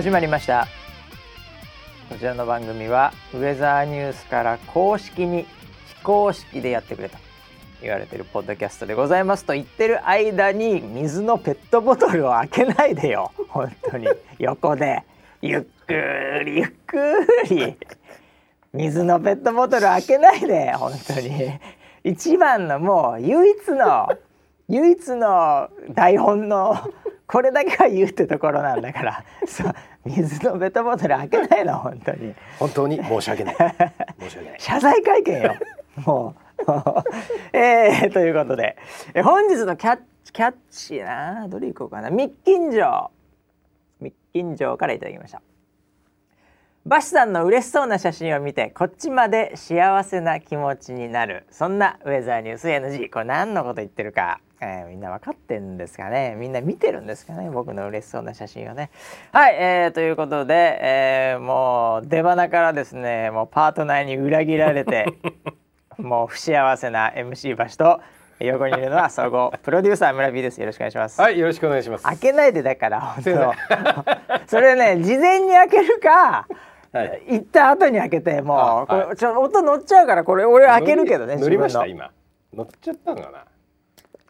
始まりました。こちらの番組はウェザーニュースから公式に非公式でやってくれと言われてるポッドキャストでございますと言ってる間に水のペットボトルを開けないでよ。本当に。横で。ゆっくりゆっくり。水のペットボトル開けないで。本当に。一番のもう唯一の唯一の台本のこれだけは言うってところなんだから。そう。水のペットボトル開けないの本当に。本当に？申し訳ない。申し訳ない。謝罪会見よ。もう。えー、ということで。え本日のキャッチキャッチなどれいこうかな。密近城密近城からいただきました。バシさんの嬉しそうな写真を見てこっちまで幸せな気持ちになる。そんなウェザーニュース NG これ何のこと言ってるか、えー、みんな分かってんですかね。みんな見てるんですかね。僕の嬉しそうな写真をね。はい、えー、ということで、えー、もう出花からですねもうパートナーに裏切られて もう不幸せな MC バシと横にいるのは総合プロデューサー村 P です。よろしくお願いします。はいよろしくお願いします。開けないでだから本当。それね事前に開けるかはい、行った後に開けてもう、はい、これちょ音乗っちゃうからこれ俺開けるけどね乗りました今。乗っちゃったのかな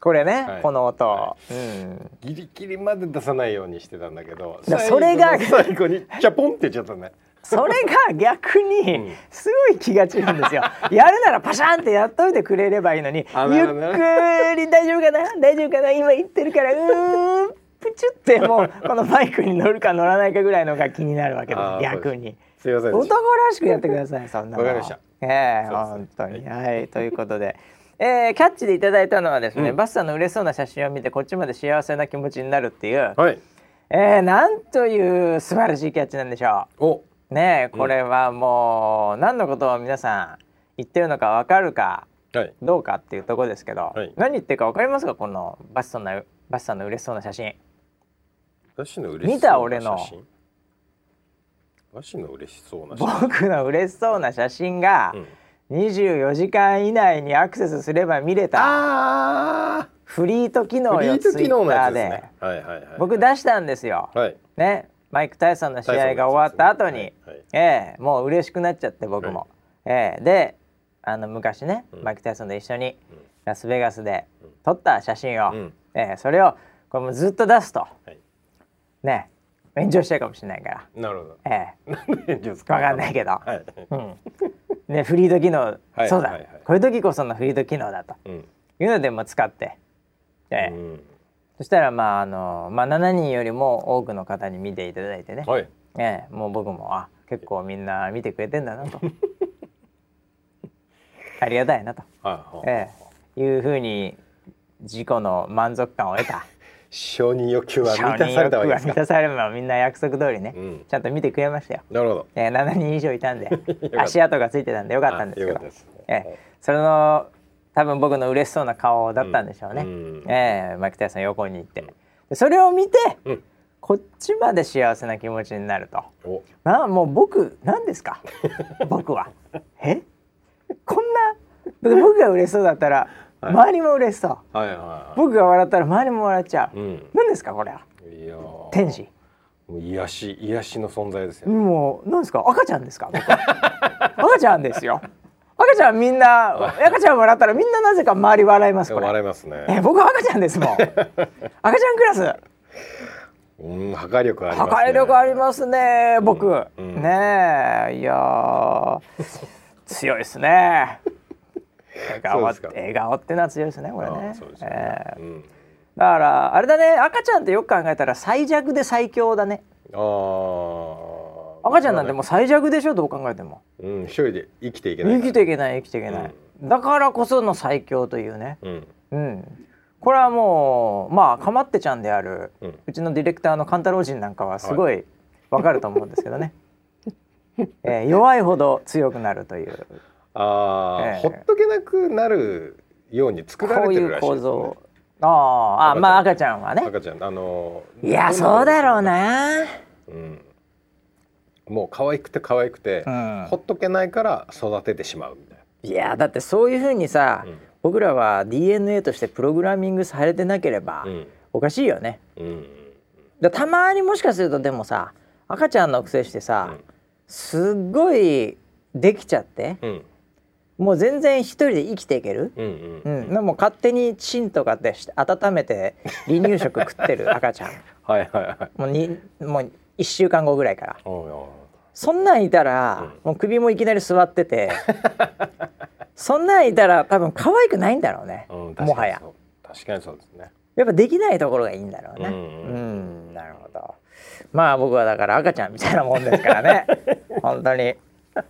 これね、はい、この音、はい、うん、ギリギリまで出さないようにしてたんだけどそれが最後にチャポンって言っちゃったね。それが逆にすごい気が散るんですよ。やるならパシャンってやっといてくれればいいのに、ゆっくり大丈夫かな？大丈夫かな？今言ってるからうーんプチュってもうこのバイクに乗るか乗らないかぐらいのが気になるわけです。逆に。す。みません。男らしくやってください。そんなわかりました。ええー、本当に、はい、ということで。えー、キャッチでいただいたのはですね、うん、バスさんの嬉しそうな写真を見てこっちまで幸せな気持ちになるっていう、はい、えー、なんという素晴らしいキャッチなんでしょう。お。ねこれはもう、うん、何のことを皆さん言ってるのか分かるか、はい、どうかっていうところですけど、はい、何言ってるか分かりますか？このバスさんのバスさんの嬉しそうな写真？見た俺の。わしの嬉しそうな僕の嬉しそうな写真が、24時間以内にアクセスすれば見れた。フリート機能よツイッターで、僕出したんですよ、はい、ね。マイク・タイソンの試合が終わった後に、ねはい、えー、もう嬉しくなっちゃって僕も、はい、えー、であの昔ね、うん、マイク・タイソンと一緒にラスベガスで撮った写真を、うん、えー、それをこれもずっと出すと、はい、ね炎上しちゃうかもしれないから。なるほど。ええ。炎上か。わかんないけど。はい。うん。ねフリード機能、はい、そうだ、はいはい、こういう時こそのフリード機能だと、うん、いうのでも使って、ええ。うん、そしたらまああのまあ7人よりも多くの方に見ていただいてね。はい。ええもう僕もあ結構みんな見てくれてんだなと。ありがたいなと。はい、ええいうふうに自己の満足感を得た。承認欲求は満たされたわけですか？満たされればみんな約束通りね、うん、ちゃんと見てくれましたよ。なるほど、えー、7人以上いたんで。足跡がついてたんでよかったんですけどえー、それの多分僕の嬉しそうな顔だったんでしょうね、うん、えー、マキタヤさん横に行って、うん、それを見て、うん、こっちまで幸せな気持ちになると。なもう僕何ですか？僕は。え？こんな僕が嬉しそうだったら周りも嬉しそう、はいはいはい、僕が笑ったら周りも笑っちゃう、うん、何ですかこれは？いや天使。癒し癒しの存在ですよ、ね、もう何ですか？赤ちゃんですか？赤ちゃんですよ。赤ちゃんみんな赤ちゃん笑ったらみんななぜか周り笑いますこれ。笑いますね。え僕は赤ちゃんですもん。赤ちゃんクラス。うん破壊力ありますね。破壊力ありますね僕、うんうん、ねいや強いですね笑顔笑顔ってのは強いですねこれね。えーうん、だからあれだね。赤ちゃんってよく考えたら最弱で最強だね。あ赤ちゃんなんてもう最弱でしょどう考えても。うん、一人で生きていけない。生きていけない生きていけない。うん、だからこその最強というね。うん、うん。これはもうまあかまってちゃんである、うん、うちのディレクターの勘太郎人なんかはすごいわかると思うんですけどね、えー、弱いほど強くなるというあ、えー、ほっとけなくなるように作られてるらしいです、ね、こういう構造。ああまあ赤ちゃんはね。赤ちゃんあのー、いやそうだろうな。うん。もう可愛くて可愛くて、うん、ほっとけないから育ててしまうみたいな。いやだってそういうふうにさ、うん、僕らは DNA としてプログラミングされてなければ、うん、おかしいよね、うん、だたまにもしかするとでもさ赤ちゃんのくせしてさ、すっごいできちゃって、うんもう全然一人で生きていける、うんううん。ん、でも勝手にチンとかってして温めて離乳食食ってる 赤ちゃん。はいはいはい。もうにもう1週間後ぐらいから。そんなんいたら、もう首もいきなり座ってて そんなんいたら多分可愛くないんだろうね、うんもはや確かにそう。確かにそうですね。やっぱできないところがいいんだろうね。ううん。んなるほど。まあ僕はだから赤ちゃんみたいなもんですからね。本当に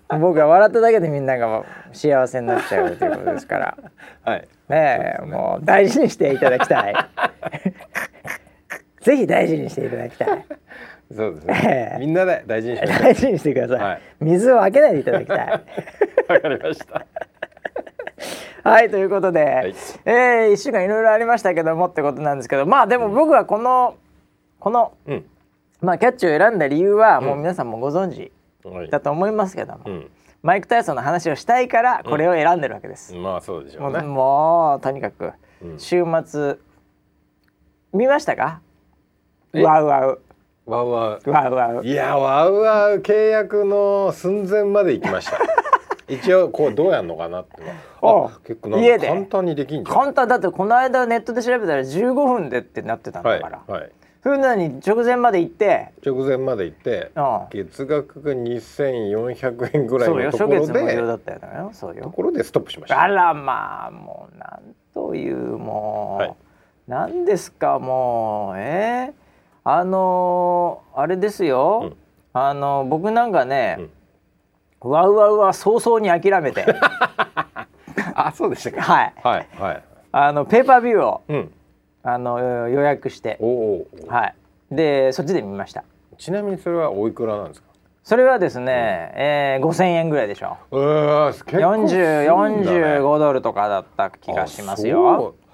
僕が笑っただけでみんなが幸せになっちゃうということですから。はい。ねえもう大事にしていただきたい。ぜひ大事にしていただきたい。そうですえね。えみんなで大事にしましょ大事にしてください、はい。水を開けないでいただきたい。う わかりました。はいということで、い。えー、1週間いろいろありましたけどもってことなんですけど。まあでも僕はこの、この、うん。まあ、キャッチを選んだ理由はもう皆さんもご存知はいだと思いますけども、うん。マイク・タイソンの話をしたいからこれを選んでるわけです。まあそうでしょもううね。もうとにかくうん。週末見ましたか？え？ワウワウ。ワウワウ。ワウワウ。いやワウワウ契約の寸前まで行きました。一応こうどうやんのかなって。あ結構簡単にできんじゃん。簡単。だってこの間ネットで調べたら15分でってなってたんはいだから、はいそれなのに直前まで行って。直前まで行ってうん月額が2400円ぐらいそうよ。初のところ月無料だでったよそうよ。ところでストップしました。あらまあもうなんというもう、はい。なんですかもう。えー、あのーあれですよ、うん。あの僕なんかね、ワウワウは早々に諦めて。あそうでしたかはい。はいはい。あのペーパービューをうんあの予約して。はい。でそっちで見ました。ちなみにそれはおいくらなんですか？それはですね、えー、5000円ぐらいでしょう。わ結構すんだね。4045ドルとかだった気がしますよ。あ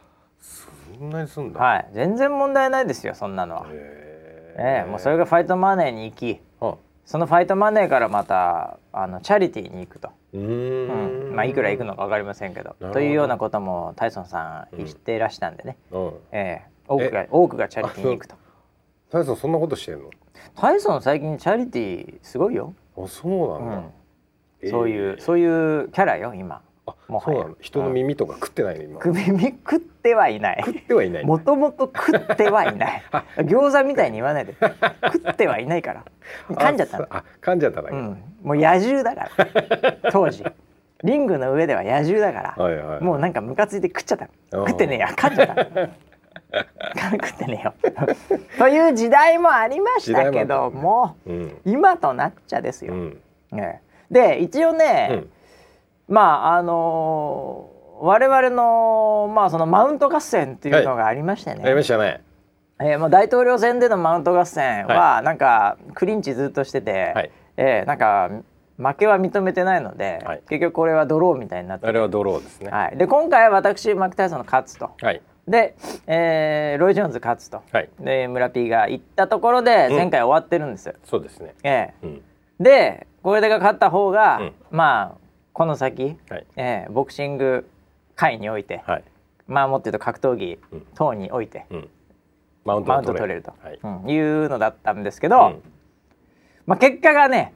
そんなにすんだ。はい。全然問題ないですよそんなのは。えへえもうそれがファイトマネーに行きあ。そのファイトマネーからまたあのチャリティーに行くと、ううん。まあいくら行くのか分かりませんけど。というようなこともタイソンさん言っていらしたんでね、うん。ええ。多くが多くがチャリティーに行くと。大さんそんなことしてんの？タイソン最近チャリティーすごいよ、あそうなんだ、うん。えーそういうそういうキャラよ今。あもはや。そうなの？人の耳とか食ってないの？今。首身食ってはいない。食ってはいないもともと食ってはいない。餃子みたいに言わないで。食ってはいないから。噛んじゃったの。あ噛んじゃっただけ、うん、もう野獣だから。当時。リングの上では野獣だから、はいはい。もうなんかムカついて食っちゃった食ってねえや。噛んじゃった 食ってねえよ。という時代もありましたけどもうん。今となっちゃですよ、うん。ええ。で一応ね、うんまああのー我々のまあそのマウント合戦っていうのがありましてね、ありましたね。えー、もう大統領選でのマウント合戦はなんかクリンチずっとしてて、はい。えーなんか負けは認めてないので、はい。結局これはドローみたいになってあれはドローですね。はい、で今回は私マック・タイソンの勝つと。はい。で、えーロイ・ジョーンズ勝つと。はい。で村 P が行ったところでうん。前回終わってるんです。よ。そうですね。えうん。えでこれが勝った方が、うん。まあこの先、はい。ええボクシング界において、はい。まあもっと言うと格闘技うん。等において、うん。マウントマウがント取れる。と、はい。うんいうのだったんですけど、まあ、結果がね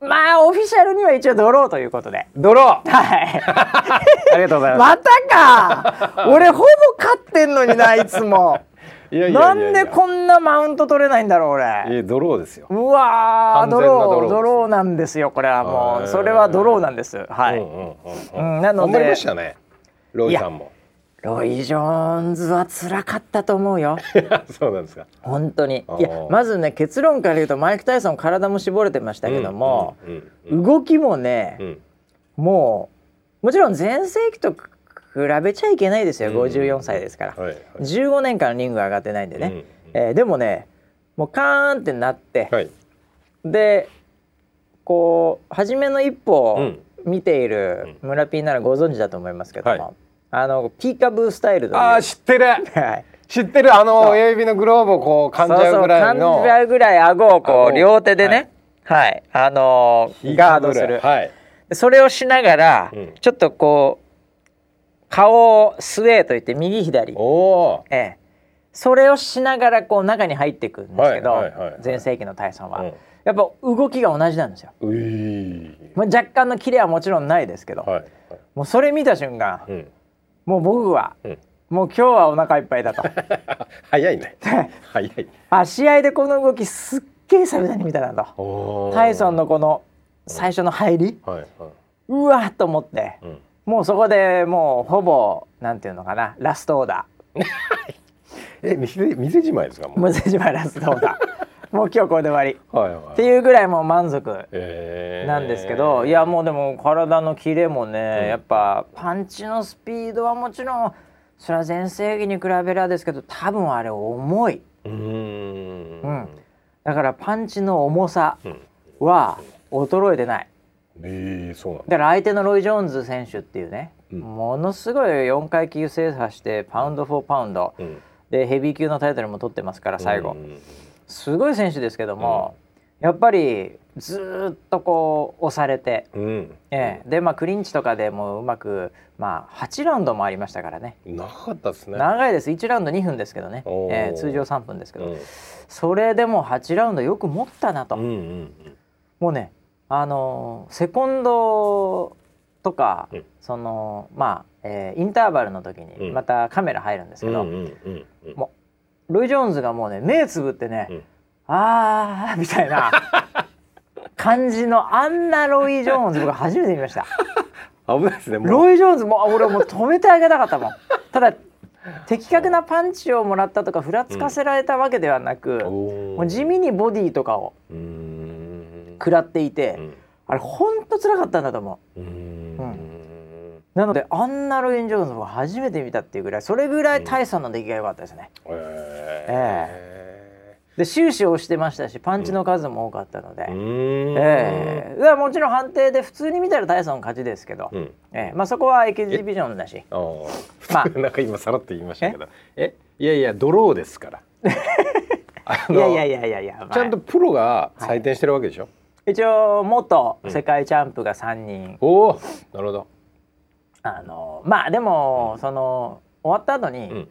まあオフィシャルには一応ドローということで。ドロー。はい。ありがとうございま またか。俺ほぼ勝ってんのにないつも。すいやいやないんでこんなマウント取れないんだろう俺。いやドローですよ。うわドロードローなんですよこれはもう。それはドローなんです。はい、うんうんうんうん。なので。頑張りましたねロイさんも。ロイ・ジョーンズは辛かったと思うよ。そうなんですか。本当に。いやまずね結論から言うとマイク・タイソン体も絞れてましたけども、動きもね、うん。もうもちろん全盛期と比べちゃいけないですよ、うん。54歳ですから、はいはい。15年間リング上がってないんでね、うんうんえーでもねもうカーンってなって、はい。でこう初めの一歩をうん。見ている村 P ならご存知だと思いますけども、はい。あのピーカブースタイルという。ああ知ってる。はい。知ってる。あの親指のグローブをこう噛んじゃうぐらいそうそうんじゃうぐらい顎をこう顎両手でねはい、あのーガードする、はい。それをしながら、うん。ちょっとこう顔をスウェーといって右左。ええ、それをしながらこう中に入っていくんですけど全盛期のタイソンは、うん。やっぱ動きが同じなんですよ、まあ、若干のキレはもちろんないですけど、はいはい。もうそれ見た瞬間うん。もう僕は、うん。もう今日はお腹いっぱいだと。早いね。早い。あ試合でこの動きすっげえ久々に見たなと。おタイソンのこの最初の入りはいはい。うわっと思ってうんもうそこでもうほぼなんていうのかなラストオーダ え店店じまいですか？もう。ー無瀬島ラストオーダー。もう今日これで終わり。はいはい。っていうぐらいもう満足えー。なんですけど、いやもうでも体のキレもね、うん。やっぱパンチのスピードはもちろんそれは全盛期に比べりゃですけど多分あれ重い。うーん。うん。だからパンチの重さうん。は衰えてないえー、そうなんだ。だから相手のロイ・ジョーンズ選手っていうね、うん。ものすごい4階級制覇してパウンド・フォー・パウンド。うん。でヘビー級のタイトルも取ってますから最後、うんすごい選手ですけども、やっぱりずーっとこう押されて、うん。ええ。でまあクリンチとかでもうまくまあ8ラウンドもありましたからね。長かったですね。長いです。1ラウンド2分ですけどね、ええ通常3分ですけど、うん。それでも8ラウンドよく持ったなと、うんうん。もうねあのーセコンドとか、うん。そのまあ、えーインターバルの時にうん。またカメラ入るんですけど、うんうロイ・ジョーンズがもうね目つぶってね、うん。あーみたいな 感じのあんなロイ・ジョーンズ僕初めて見ました。危ないですねロイ・ジョーンズも俺もう止めてあげたかったもん。ただ的確なパンチをもらったとかふらつかせられたわけではなく、もう地味にボディとかをうーん食らっていて、うん。あれほんと辛かったんだと思う。ーん。うなのであんなロイ・ジョーンズを初めて見たっていうぐらいそれぐらいタイソンの出来が良かったですね、えで終始押してましたしパンチの数も多かったので、ーうーん。ええ。だからもちろん判定で普通に見たらタイソン勝ちですけど、うん。ええ。まあ、そこはエキシビジョンだし。まあ。なんか今さらっと言いましたけど。え？いやいやドローですから。いやいやいやいやいや、まあ。ちゃんとプロが採点してるわけでしょ、一応元世界チャンプが3人、おおなるほど。あのまあでもその終わった後に、うん。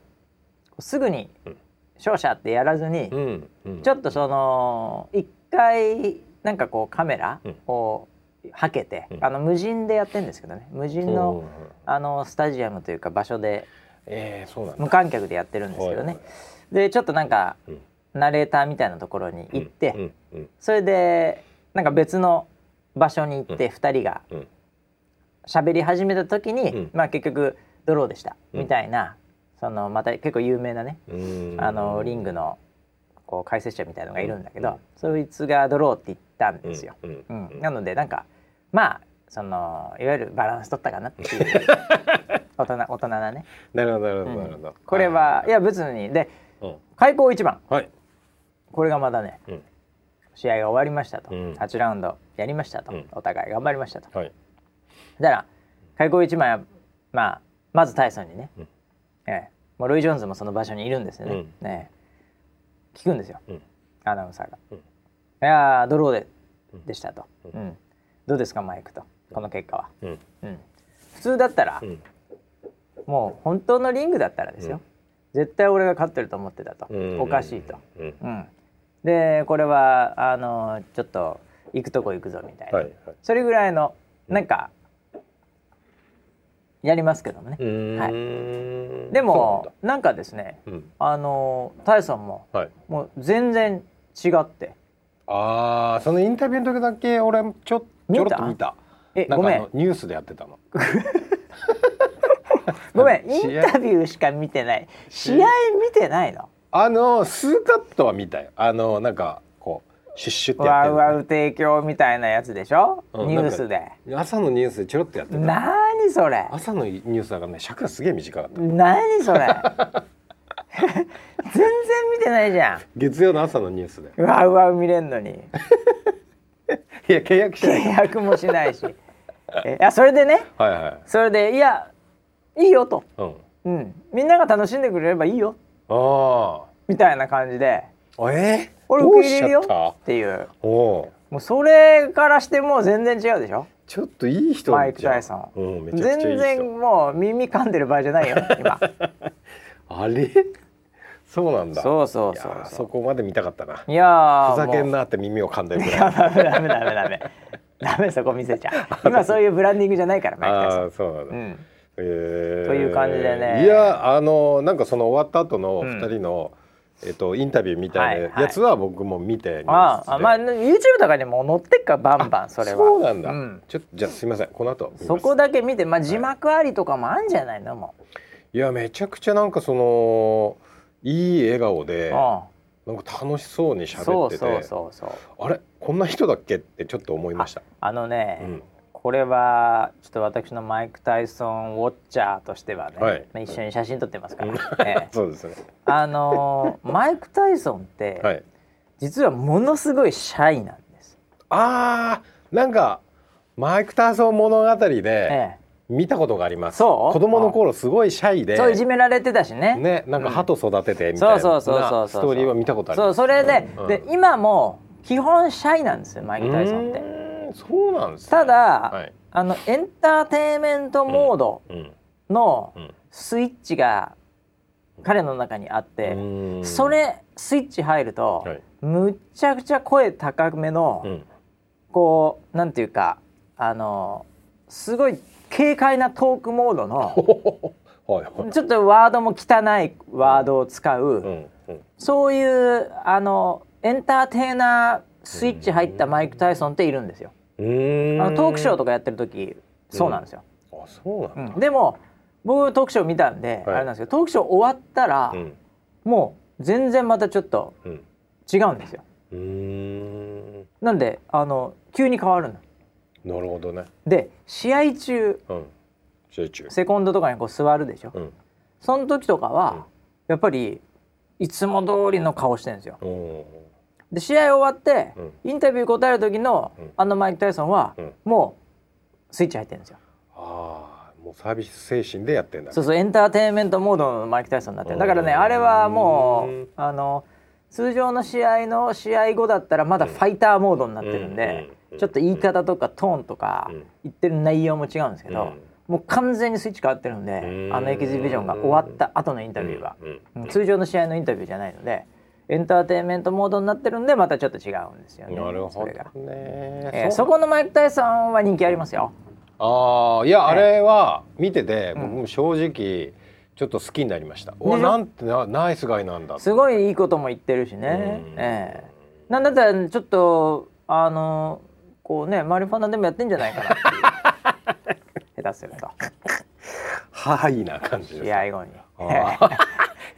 すぐにうん。勝者ってやらずに、うんうん。ちょっとその一回なんかこうカメラうん。をはけて、うん。あの無人でやってるんですけどね。無人の、うんあのスタジアムというか場所でえー、そうなんだ。無観客でやってるんですけどね、はいでちょっとなんかうん。ナレーターみたいなところに行って、うんうん。それでなんか別の場所に行って2人がうん。喋り始めた時に、うん。まあ結局ドローでした、うん。みたいなそのまた結構有名なね、うん。あのリングのこう解説者みたいのがいるんだけど、うん。そいつがドローって言ったんですよ。うん。うん。なのでなんかまあそのいわゆるバランス取ったかなっていう 大人大人なね、なるほどなるほうんどなるほど、これはいや別にでうん。開口一番。はい。これがまだねうん試合が終わりましたと、うん。8ラウンドやりましたと、うん。お互い頑張りましたと。はい。だから開口一番はまあまずタイソンにね、うん。ええ、もうロイ・ジョーンズもその場所にいるんですよね。うん。ねえ。聞くんですよ、うん。アナウンサーが。うん。いやードローでうん。でしたと、ううん。どうですかマイクと？この結果は。うん。うん。普通だったら、うん。もう本当のリングだったらですよ、絶対俺が勝ってると思ってたと、うん。おかしいと。うん。うん、でこれはあのちょっと行くとこ行くぞみたいな、はいはい。それぐらいのなんかやりますけどもね、はい。でもなんかですねそうなん。だあのタイソンもうんはい。もう全然違って。ああそのインタビューの時だけ俺ちょちょろっと見た。えごめん。のニュースでやってたの。ごめん インタビューしか見てない。試合見てないの？あの数カットは見たよ。あのなんかこうシュッシュってやってるワウワウ提供みたいなやつでしょ、うんニュースで。朝のニュースでちょろっとやってたなにそれ？朝のニュースだからね尺がすげえ短かったなにそれ？全然見てないじゃん。月曜の朝のニュースで。うわうわ見れんのに。いや契約してない。契約もしないし。えいやそれでね？はいはい。それでいやいいよと、うん。うん、みんなが楽しんでくれればいいよ。あみたいな感じで。あえー、俺受け入れるよゃっていう。もうそれからしてもう全然違うでしょ？ちょっといい人マイク・タイソン。全然もう耳噛んでる場合じゃないよ今。あれ？そうなんだ。そうそうそうそこまで見たかったな。いやふざけんなって耳を噛んでるぐらい。ダメダメダメダメ。ダメそこ見せちゃう。今そういうブランディングじゃないからマイク・タイソン。ああそうなんだ、うんえー。という感じでね。いやあのなんかその終わった後の二人の、えっとインタビューみたいなやつは僕も見て、ああまあ YouTube とかにも載ってっからバンバンそれは。そうなんだ、ん。ちょっとじゃあすいません。この後そこだけ見てまあ字幕ありとかもあんじゃないのもいやめちゃくちゃなんかそのいい笑顔でう、うんなんか楽しそうに喋ってて。そうそうそうそう。あれ？こんな人だっけ？ってちょっと思いました。あのね、うんこれはちょっと私のマイク・タイソンウォッチャーとしてはね、はいまあ一緒に写真撮ってますから、そうですね。あのーマイク・タイソンって、はい。実はものすごいシャイなんです。ああなんかマイク・ターソン物語でえ見たことがあります。そう？子供の頃すごいシャイえ、で。そういじめられてたしね。ねなんか鳩育ててみたいなそうそうそうそうストーリーは見たことありそうます。それで,、うんで今も基本シャイなんですよマイク・タイソンって。そうなんですね。ただ、はい。あのエンターテインメントモードうん。のうん。スイッチが彼の中にあって、うん。それスイッチ入ると、はい。むっちゃくちゃ声高めの、うん。こうなんていうかあのすごい軽快なトークモードの はいはい。ちょっとワードも汚いワードを使う、うん。うん。そういうあのエンターテイナースイッチ入ったマイク・タイソンっているんですよ。うーんあのトークショーとかやってる時そうなんですよ。あそうなんだ。うんでも僕トークショー見たんで、はいあれなんですけどトークショー終わったら、うんもう全然またちょっとうん違うんですよ。うーんなんであの急に変わるの。なるほどね。で試合中うん。試合中。セコンドとかにこう座るでしょ。うん。その時とかは、うんやっぱりいつも通りの顔してるんですよ。うん。で試合終わって、うん。インタビュー答える時の、うん。あのマイク・タイソンは、うん。もうスイッチ入ってるんですよ。ああ、もうサービス精神でやってんだ、ね。そうそうエンターテインメントモードのマイク・タイソンになってるだ。からねあれはもううんあの通常の試合の試合後だったらまだファイターモードになってるんで、うん。ちょっと言い方とかトーンとか、うん。言ってる内容も違うんですけど、うん。もう完全にスイッチ変わってるんで、うん。あのエキシビジョンが終わった後のインタビューが、うん。うん通常の試合のインタビューじゃないのでエンターテインメントモードになってるんでまたちょっと違うんですよね。なるほどね。えーそこのマイク・タイソンは人気ありますよ。ああ、いや、あれは見てて、も正直。ちょっと好きになりました。うなんてな、ナイスガイなんだ。すごいいいことも言ってるしね。うんええなんだったらちょっとあのこうねマリファナでもやってんじゃないかなっていう 下手するとはいな感じです。試合後に。あー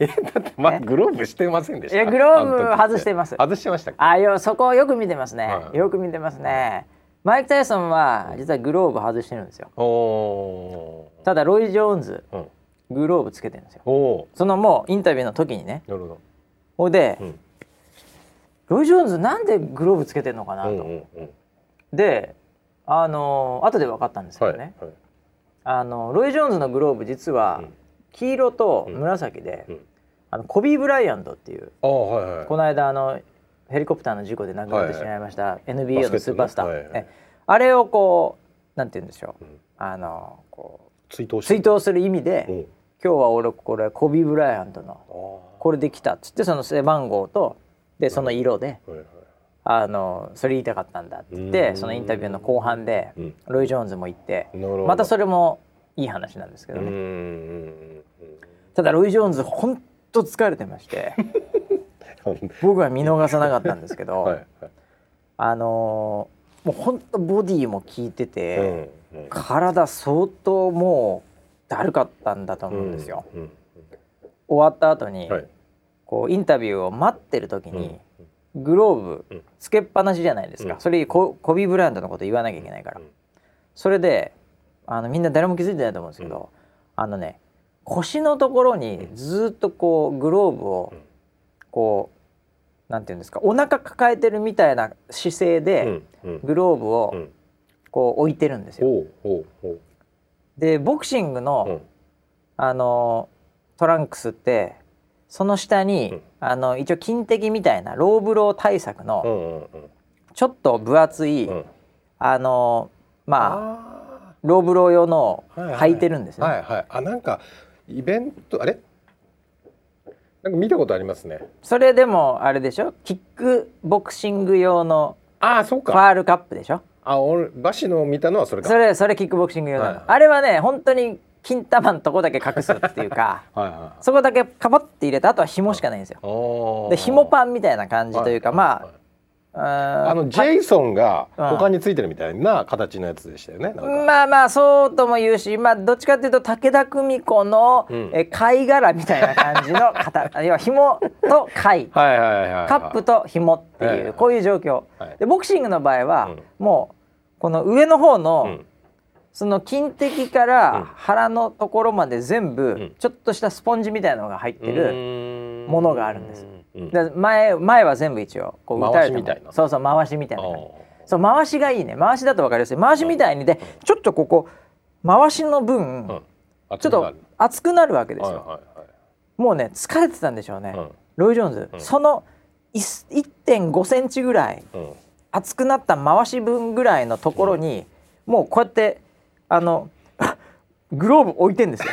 え、だって、まあ、グローブしてませんでした。いやグローブ外してます外してました。あよそこよく見てますね、はいよく見てますね。マイク・タイソンは実はグローブ外してるんですよ。ただロイ・ジョーンズー。うん。グローブつけてるんですよ。そのもうインタビューの時にね。ー。なるほど。ほいで、うんロイ・ジョーンズなんでグローブつけてるのかなと。うんうんうん。であの後で分かったんですけはい。どね、はい。あのロイ・ジョーンズのグローブ実はうん黄色と紫で、うんあのコビー・ブライアントっていう。はいはい。この間あのヘリコプターの事故で亡くなってしまいました、NBA のスーパースター、ねはいはい。えあれをこうなんて言うんでしょう、うん。あのこ追悼う追悼する意味で、うん。今日は俺これコビー・ブライアントの。これで来たっつってその背番号とでその色で、はいはい。あのそれ言いたかったんだって言ってうん。そのインタビューの後半でうん。ロイ・ジョーンズも言って。またそれもいい話なんですけどね。ただロイ・ジョーンズほんと疲れてまして。うん。僕は見逃さなかったんですけど、はいはい。あのーもうほんとボディも効いてて、うんうん。体相当もうだるかったんだと思うんですよ。うん終わった後に、うんはい。こうインタビューを待ってる時に、グローブうん。つけっぱなしじゃないですか、うん。それココビー・ブラントのこと言わなきゃいけないから、うん。それであのみんな誰も気づいてないと思うんですけど、あのね腰のところにずっとこうグローブをうんこうなんていうんですかお腹抱えてるみたいな姿勢うでグローブをうん。こう置いてるんですよ。でボクシングの、うん。あのトランクスってその下に、うん。あの一応金的みたいなローブロー対策の、ちょっと分厚い、うん。あのまああローブロー用のはいはい。履いてるんですね。はいはい。あなんかイベントあれ？なんか見たことありますね。それでもあれでしょ？キックボクシング用のああそうか。ファールカップでしょ？あ俺バシの見たのはそれか。それそれキックボクシング用なの、はいあれはね本当に金玉のとこだけ隠すっていうか はいはいそこだけカパッて入れたあとは紐しかないんですよ。で紐パンみたいな感じというか、はい。まああのジェイソンがうん。他についてるみたいな形のやつでしたよね。まあまあそうとも言うしまあどっちかっていうと武田久美子の、うん。え貝殻みたいな感じの型 要は紐と貝。カップと紐ってはいいうこういう状況。はい。でボクシングの場合はうん。もうこの上の方うのん。その金敵かうん。ら腹のところまで全ん。部ちょっとしたスポンジみたいなのが入ってるるものがあるんですで前前は全部一応こう打たれても回しみたいな。そうそう回しみたいな。そう回しがいいね。回しだと分かりやすい。回しみたいにでちょっとここ回しの分、ちょっと熱くなるわけですよ、もうね疲れてたんでしょうね、はいロイ・ジョーンズ、うん。その1.5センチぐらい熱くなった回し分ぐらいのところに、もうこうやってあの グローブ置いてんですよ。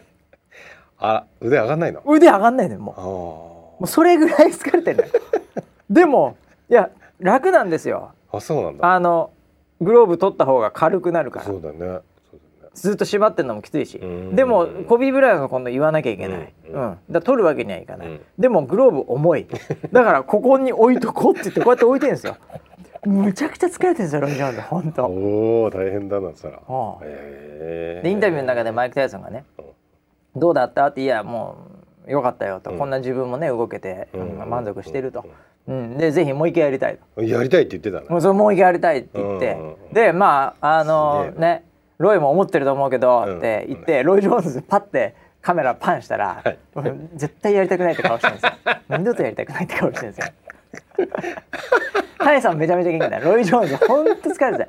あ腕上がんないの？腕上がんないのよもう。あもうそれぐらい疲れてるのよ。でもいや楽なんですよ。ああそうなんだ。あのグローブ取った方が軽くなるから。そうだね。そうだね。ずっと縛ってるのもきついし。うん。でもコビー・ブライアンの今度言わなきゃいけない、ううん。んだ取るわけにはいかない、うん。でもグローブ重い。だからここに置いとこうって言ってこうやって置いてるんですよ。むちゃくちゃ疲れてるんですよロイ・ジョーンズ本当。おお大変だなそら。うん。へえでインタビューの中でマイク・タイソンがね「どうだった?」って「いやもうよかったよ」と、うん。こんな自分もね動けて、うん。満足してると、うん、でぜひもう一回やりたいと。やりたいって言ってたね。もうそれもう一回やりたいって言って、うん。でまああのねロイも思ってると思うけど、うん。って言ってロイ・ジョーンズパッてカメラパンしたら、はい。うん絶対やりたくないって顔してるんですよ。二度とやりたくないって顔してるんですよ。タイさんめちゃめちゃ元気だロイ・ジョーンズほんと疲れて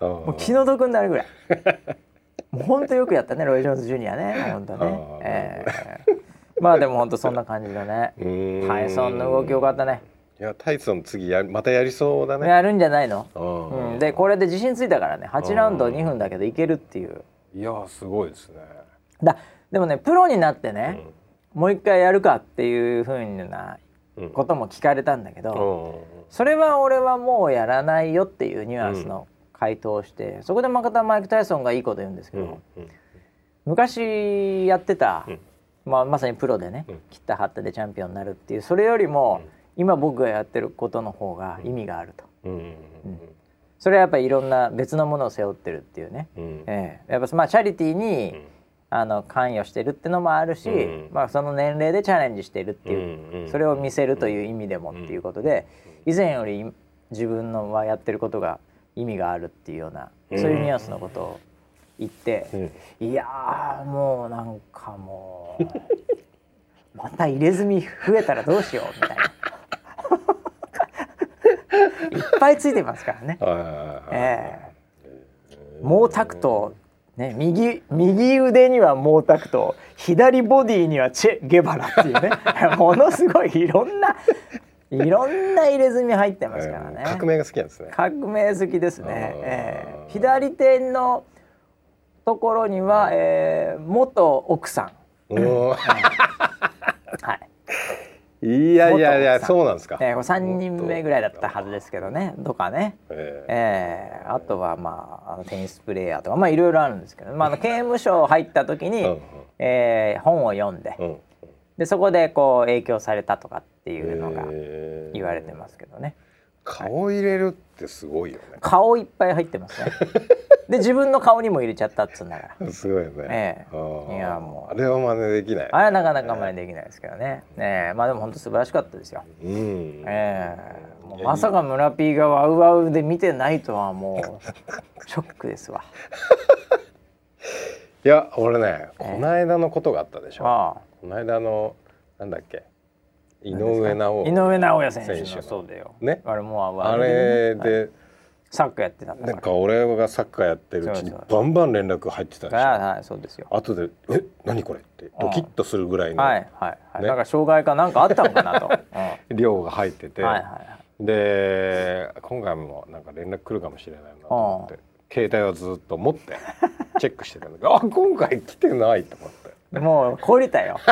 た。ももう気の毒になるぐらい。もうほんとよくやったねロイ・ジョーンズジュニアね。ほんとね。えーまあでもほんとそんな感じだね。タイソンの動きよかったね。いやタイソン次やまたやりそうだね。やるんじゃないの。うん。うん、でこれで自信ついたからね8ラウンド2分だけどいけるっていう。いやすごいですね。だでもねプロになってね、もう一回やるかっていうふうなうん。ことも聞かれたんだけど、うん。それは俺はもうやらないよっていうニュアンスの回答をして、そこでまたマイク・タイソンがいいこと言うんですけど、うん。うん。昔やってた、うんまあ、まさにプロでね、うん。切った張ったでチャンピオンになるっていうそれよりも、今僕がやってることの方が意味があると。それはやっぱりいろんな別のものを背負ってるっていうね、うん。ええ。やっぱまあチャリティーに、うん。あの関与してるってのもあるし、うん。まあ、その年齢でチャレンジしてるっていう、それを見せるという意味でもっていうことで、以前より自分のはやってることが意味があるっていうような、うんそういうニュアンスのことを言って、うんいやーもうなんかもう また入れ墨増えたらどうしようみたいな。いっぱいついてますからね。毛沢東ね右右腕には毛沢東左ボディにはチェ・ゲバラっていうね ものすごいいろんないろんな入れ墨入ってますからね。えー革命が好きなんですね。革命好きですね。ええ左手のところには、えー元奥さん。うん はい。いやいやいやそうなんですか。えー、三人目ぐらいだったはずですけどね。とかね。ええーあとはまああのテニスプレーヤーとかまあいろいろあるんですけど、まあ、刑務所入った時に、えー本を読んでえうんでそこでこう影響されたとかっていうのがえー言われてますけどね顔入れるってすごいよね。顔いっぱい入ってますね で自分の顔にも入れちゃったっつうんだから。すごいよね。えいやもう。あれは真似できない。あれはなかなか真似できないですけどね、え。ーまあでも本当素晴らしかったですよ、うん。えーもうまさか村 P がワウワウで見てないとはもう ショックですわ。いや俺ねこの間のことがあったでしょ。ああ。この間のなんだっけ？井上尚井上尚弥選手のそうだよ。ね。あれもうあれはい。でサッカーやってたんだなんか俺がサッカーやってるうちにバンバン連絡入ってたでしょ。はいはいそうですよ。後で「え何これ?」ってドキッとするぐらいの。はいはいはい、ね。なんか障害かなんかあったのかなと、うん。量が入ってて、はいはいはい。で今回もなんか連絡来るかもしれないなと思って。携帯をずっと持って チェックしてたんだけどあ今回来てないと思って。もう懲りたよ。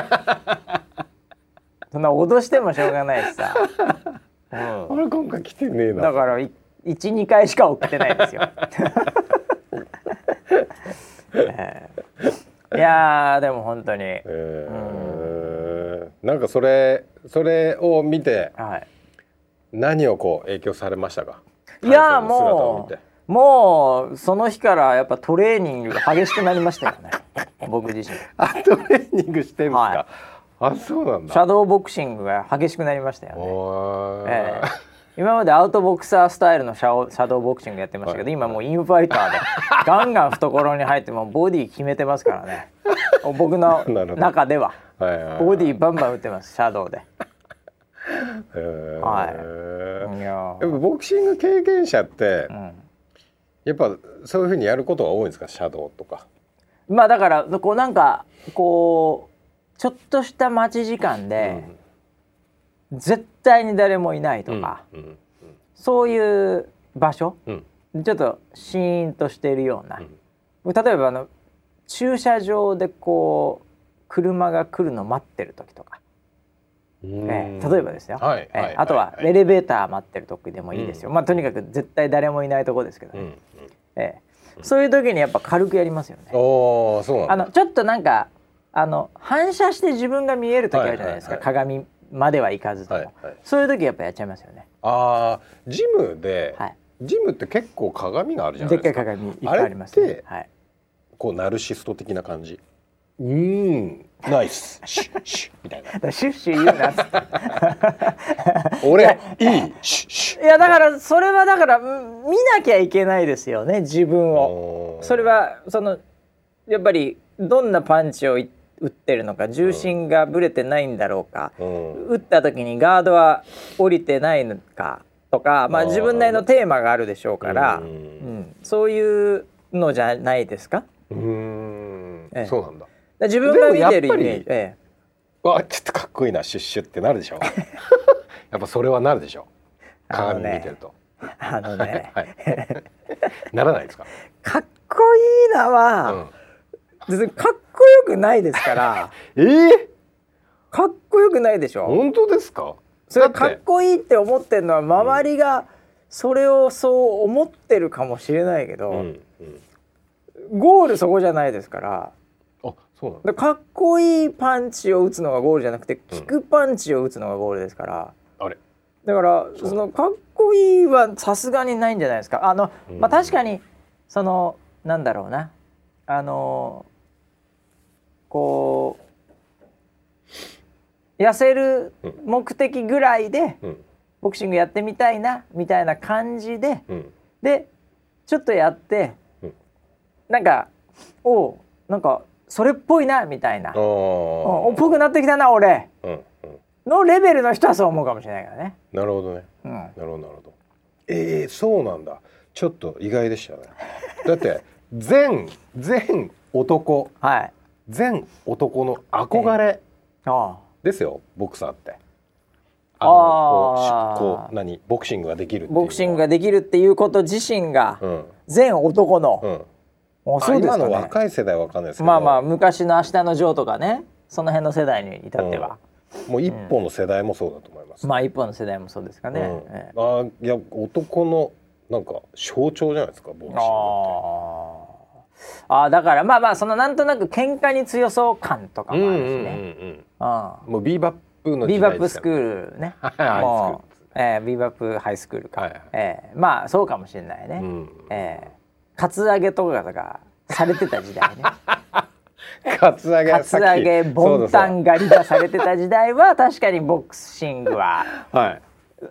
そんな脅してもしょうがないしさ、うん、俺今回来てねえな。だから12回しか送ってないですよ、えー、いやでも本当に、えー、うん、なんかそれそれを見て、はい、何をこう影響されましたか？いやもうもうその日からやっぱトレーニングが激しくなりましたよね。僕自身。あトレーニングしてるんですか、はい、あそうなんだ。シャドーボクシングが激しくなりましたよね、えー、今までアウトボクサースタイルのシャシャドーボクシングやってましたけど、はい、今もうインファイターでガンガン懐に入ってもボディ決めてますからね。僕の 中では。ボディバンバン打ってますシャドウで。はい、いややっぱボクシング経験者って、うん、やっぱそういうふうにやることが多いんですか？シャドウとか。まあだからこうなんかこうちょっとした待ち時間で、うん、絶対に誰もいないとか、うん、そういう場所、ちょっとシーンとしているような、例えばあの駐車場でこう車が来るの待ってる時とか。えー、例えばですよ、はいえーはい、あとはエレベーター待ってる時でもいいですよ、うん、まあとにかく絶対誰もいないとこですけどね、うん、えー、そういう時にやっぱ軽くやりますよね。おそうあのちょっとなんかあの反射して自分が見える時あるじゃないですか、はいはいはい、鏡まではいかずとも、はいはい、そういう時やっぱやっちゃいますよね。ああジムで、はい、ジムって結構鏡があるじゃないですか。でっかい鏡いっぱいありますね。はい、こうナルシスト的な感じ。うんナイス。シュッシュみたいな。シュッシュ言うなっつって。俺いいシュッシュいやだからそれはだから見なきゃいけないですよね自分を。それはそのやっぱりどんなパンチを打ってるのか重心がぶれてないんだろうか、うん、打った時にガードは降りてないのかとか、まあ、自分なりのテーマがあるでしょうから、うん、うん、そういうのじゃないですか？うん、ええ、そうなんだ。自分が見てるイメージ、ええ、わちょっとかっこいいなシュッシュってなるでしょ。やっぱそれはなるでしょ。鏡見てると。あのね、はい、ならないですか？かっこいいなは、うん、かっこよくないですから。えー、かっこよくないでしょ？本当ですか？それかっこいいって思ってるのは周りがそれをそう思ってるかもしれないけど、うんうん、ゴールそこじゃないですから。そうなんかっこいいパンチを打つのがゴールじゃなくて効くパンチを打つのがゴールですから、あれ？だからその？かっこいいはさすがにないんじゃないですか。あの、まあ、確かにそのなんだろうな。あのこう痩せる目的ぐらいで、ボクシングやってみたいなみたいな感じで、うん、でちょっとやって、うん、なんかおなんかそれっぽいなみたいな。おっぽくなってきたな俺、のレベルの人はそう思うかもしれないからね。なるほどね、うん、なるほどなるほど。えー、そうなんだ。ちょっと意外でしたね。だって全全男、はい、全男の憧れですよ、ボクサーって。あのこう何ボクシングができるボクシングができるっていうこと自身が、全男の、うん。あそうですか、ね、今の若い世代は分かんないですけどまあまあ昔の「明日のジョー」とかねその辺の世代に至っては、うん、もう一本の世代もそうだと思います、うん、まあ一本の世代もそうですかね、うん。ええ、あいや男のなんか象徴じゃないですかボクシングああだからまあまあそのなんとなく喧嘩に強そう感とかもあるしね、もうビーバップのビーバップスクールね。もう、えー、ビーバップハイスクールか、はいはい、えー、まあそうかもしれないね、うん、えーカツアゲとかがされてた時代ね。カツアゲカツアゲボンタン狩りがされてた時代は確かにボクシングは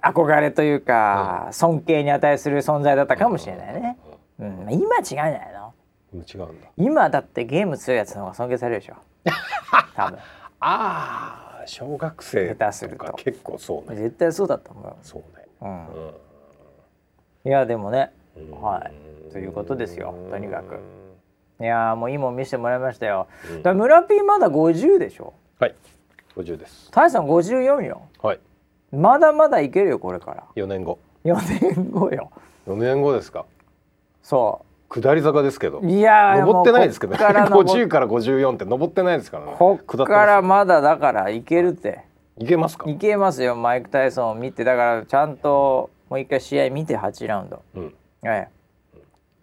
憧れというか、尊敬に値する存在だったかもしれないね、うん、今違うんじゃない。の違うんだ。今だってゲーム強いやつの方が尊敬されるでしょ。多分。ああ小学生下手すると。結構そうね。絶対そうだと思うそうね、うん、うん、いやでもね。はい。ということですよ。とにかく。いやもういいもん見せてもらいましたよ、うん、だ村ピーまだ50でしょ？はい。50です。タイさん54よ。はい。まだまだいけるよこれから。4年後。4年後よ。4年後ですか。そう下り坂ですけど。いや登ってないですけどね。から50 から54って登ってないですからね。こっからまだだからいけるって。い。けますか？いけますよマイク・タイソンを見て。だからちゃんともう一回試合見て8ラウンド、うん、え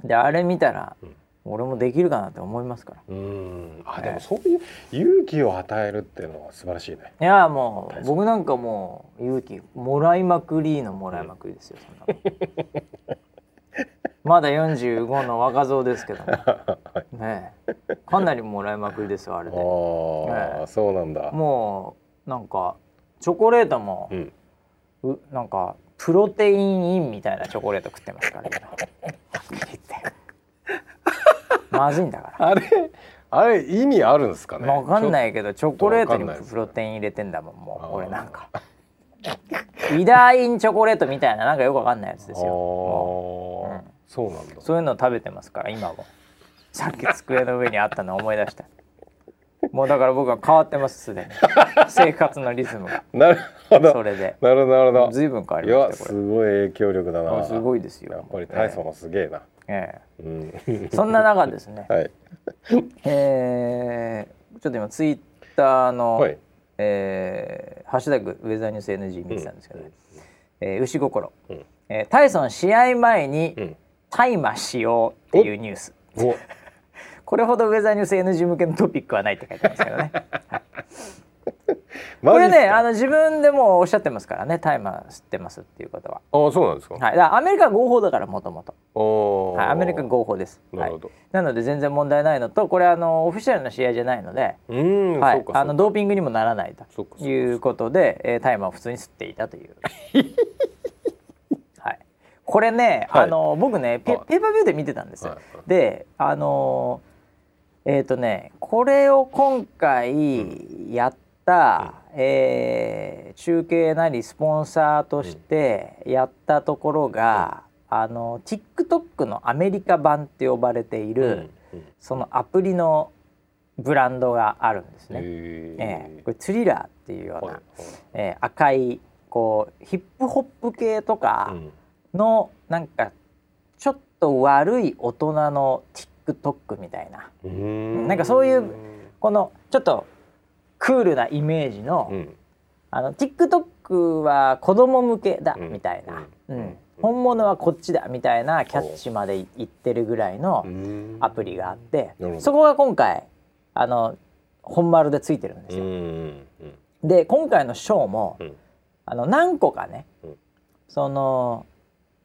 え、であれ見たら、うん、俺もできるかなって思いますから。うん。あ、でもそういう勇気を与えるっていうのは素晴らしいね。いやもう僕なんかもう勇気もらいまくりのもらいまくりですよ、そんな まだ45の若造ですけど ねかなりもらいまくりですよあれで。あ、ね、そうなんだ。もうなんかチョコレートも、うん、なんかプロテインインみたいなチョコレート食ってますからね まずいんだから。あれあれ意味あるんですかね？わかんないけどチョコレートにプロテイン入れてんだもんもう。俺なんか。イダインチョコレートみたいななんかよくわかんないやつですよ、うん、そうなんだ。そういうの食べてますから今も。さっき机の上にあったのを思い出した。もうだから僕は変わってますすでに。生活のリズムが。なるほど。それで。なるほどなるほど。ずいぶん変わりましたすごい影響力だな。すごいですよやっぱり体操もすげえな、ええ。うん、そんな中ですね、はい、えー、ちょっと今ツイッターの、はい、えー、ハッシュタグウェザーニュース NG 見てたんですけど、ね。うん、えー、牛心、うん、えー、タイソン試合前に、うん大麻使用っていうニュース。これほどウェザーニュース NG 向けのトピックはないって書いてますけどね、はい。これねあの自分でもおっしゃってますからね大麻吸ってますっていうことは。あそうなんですか？はい。だアメリカ合法だからもともと。はいアメリカ合法です。なるほど、はい、なので全然問題ないのとこれあのオフィシャルな試合じゃないのでうんはい。あのドーピングにもならないということで、えー、大麻を普通に吸っていたという これね、はい、あの僕ねペペーパービューで見てたんですよ。はい、であのえっ、ー、とねこれを今回やった、うん、えー、中継なりスポンサーとしてやったところが、うん、あの TikTok のアメリカ版って呼ばれている、うん、そのアプリのブランドがあるんですね。えー、これツリラーっていうような、はい、えー、赤いこうヒップホップ系とか、のなんかちょっと悪い大人の TikTok みたいな。なんかそういうこのちょっとクールなイメージの,、あの TikTok は子供向けだみたいな、うん。本物はこっちだみたいなキャッチまでいってるぐらいのアプリがあってそこが今回あの本丸でついてるんですよ。で今回のショーも、あの何個かね、その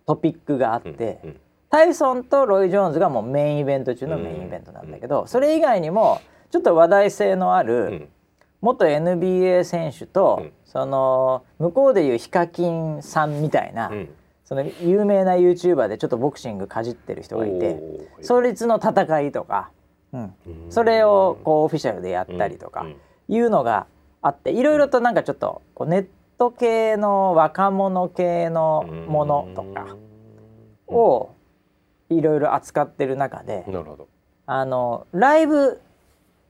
トピックがあって、うんうん、タイソンとロイ・ジョーンズがもうメインイベント中のメインイベントなんだけど、それ以外にもちょっと話題性のある元 NBA 選手と、その向こうでいうヒカキンさんみたいな、その有名な YouTuber でちょっとボクシングかじってる人がいて創立の戦いとか、うん、それをこうオフィシャルでやったりとかいうのがあっていろいろとなんかちょっとこうネット系の若者系のものとかをいろいろ扱ってる中であのライブ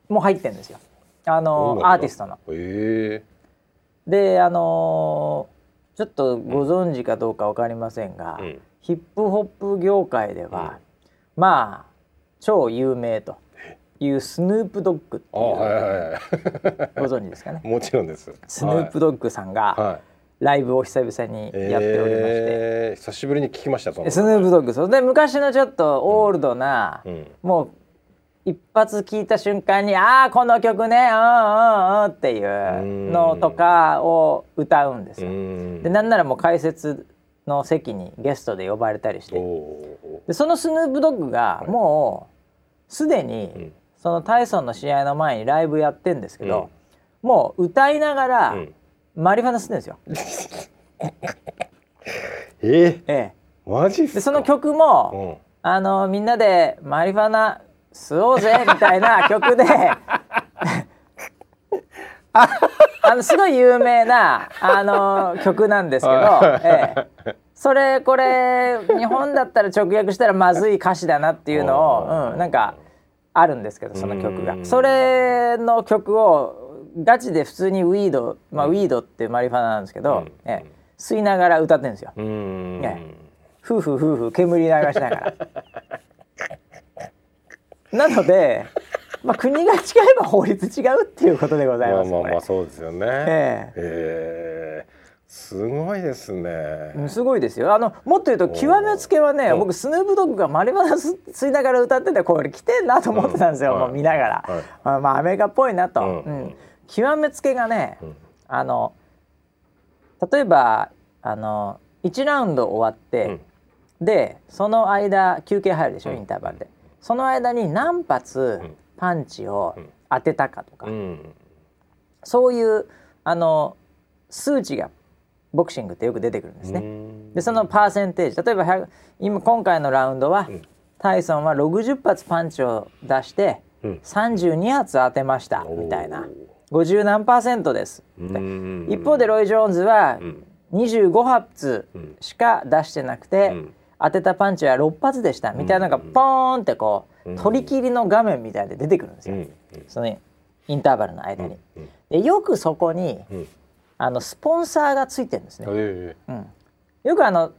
も入ってるんですよ。あのアーティストの。え。ー、であのちょっとご存知かどうか分かりませんが、うん、ヒップホップ業界では、うん、まあ超有名と。いうスヌープドッグっていう、はいはいはい、ご存知ですかね？もちろんです。スヌープドッグさんが、ライブを久々にやっておりまして、えー、久しぶりに聞きましたスヌープドッグそれで昔のちょっとオールドな、うん、もう一発聞いた瞬間に「ああこの曲ねうんうんうん」っていうのとかを歌うんですよ。でなんならもう解説の席にゲストで呼ばれたりして。でそのスヌープドッグがもうすでにそのタイソンの試合の前にライブやってんですけど、うん、もう歌いながら、うん、マリファナ吸ってんですよ。え？ー、ええ。マジでその曲も、うん、あのみんなでマリファナ吸おうぜみたいな 曲であのすごい有名なあの曲なんですけど、ええ、それこれ日本だったら直訳したらまずい歌詞だなっていうのを、うん、なんかあるんですけどその曲がそれの曲をガチで普通にウィード、まあ、ウィードってマリファナなんですけど、え吸いながら歌ってるんですよ。え夫婦夫婦煙流しながら。なのでまあ国が違えば法律違うっていうことでございます。まあまあまあそうですよね。えええーすごいですね。すごいですよ。あのもっと言うと極めつけはね、僕スヌープドッグがマリファナ吸いながら歌っててこれ来てんなと思ってたんですよ。うん、もう見ながら、はい、あまあアメリカっぽいなと。うん、うん、極めつけがね、うん、あの例えばあの1ラウンド終わって、でその間休憩入るでしょ、インターバルで。その間に何発パンチを当てたかとか、そういうあの数値がボクシングってよく出てくるんですね。でそのパーセンテージ例えば今今回のラウンドは、うん、タイソンは60発パンチを出して、うん、32発当てましたみたいな。50何パーセントです。一方でロイ・ジョーンズは25発しか出してなくて、うん、当てたパンチは6発でしたみたいなのがポーンってこう取り切りの画面みたいで出てくるんですよ、そのインターバルの間に。でよくそこに、あのスポンサーがついてるんですね。えー、うん、よくあの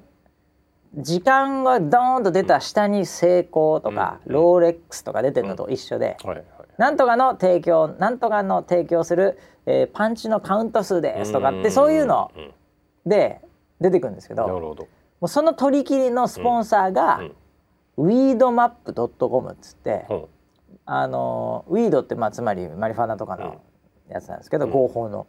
時間がドーンと出た下に成功とか、うん、ローレックスとか出てるのと一緒で、うんはいはい、なんとかの提供なんとかの提供する、えー、パンチのカウント数ですとかってそういうので出てくるんですけどもうその取り切りのスポンサーが、ウィードマップドットコムっつって、あのウィードってまあつまりマリファナとかのやつなんですけど、合法の。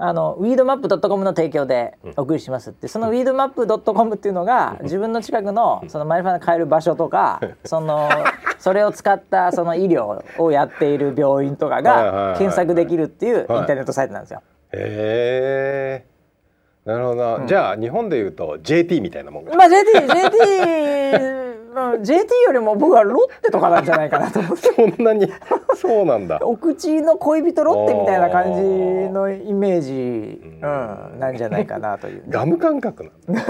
あのウィードマップドットコムの提供でお送りしますって、そのウィードマップドットコムっていうのが自分の近くのそのマリファナ買える場所とか そのそれを使ったその医療をやっている病院とかが検索できるっていうインターネットサイトなんですよ。へえ。なるほど、うん、じゃあ日本でいうと JT みたいなもんまあ JT JT JT よりも僕はロッテとかなんじゃないかなと思って。そんなにそうなんだ。お口の恋人ロッテみたいな感じのイメージ、うん、なんじゃないかなという、ガム感覚なんだ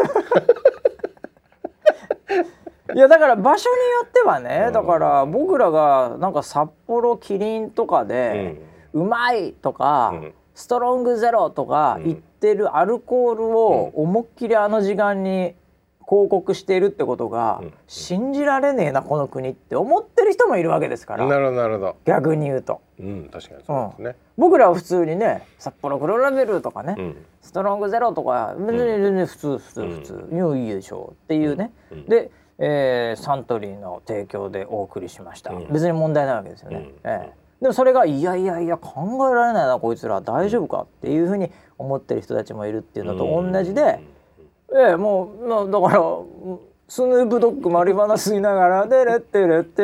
いやだから場所によってはね、だから僕らがなんか札幌キリンとかで、うまいとか、ストロングゼロとか言ってるアルコールを思いっきりあの時間に広告しているってことが、信じられねえなこの国って思ってる人もいるわけですから。なるほどなるほど。逆に言うと、うん、確かにそうですね、うん、僕らは普通にね札幌黒ラベルとかね、うん、ストロングゼロとか別に全然普通普通普通、うん、いいでしょうっていうね、で、えー、サントリーの提供でお送りしました、別に問題ないわけですよね、えー、でもそれがいやいやいや考えられないなこいつら。大丈夫か？っていうふうに思ってる人たちもいるっていうのと同じで、ええもう、まあ、だからスヌープドッグマリファナ吸いながら「でれってれって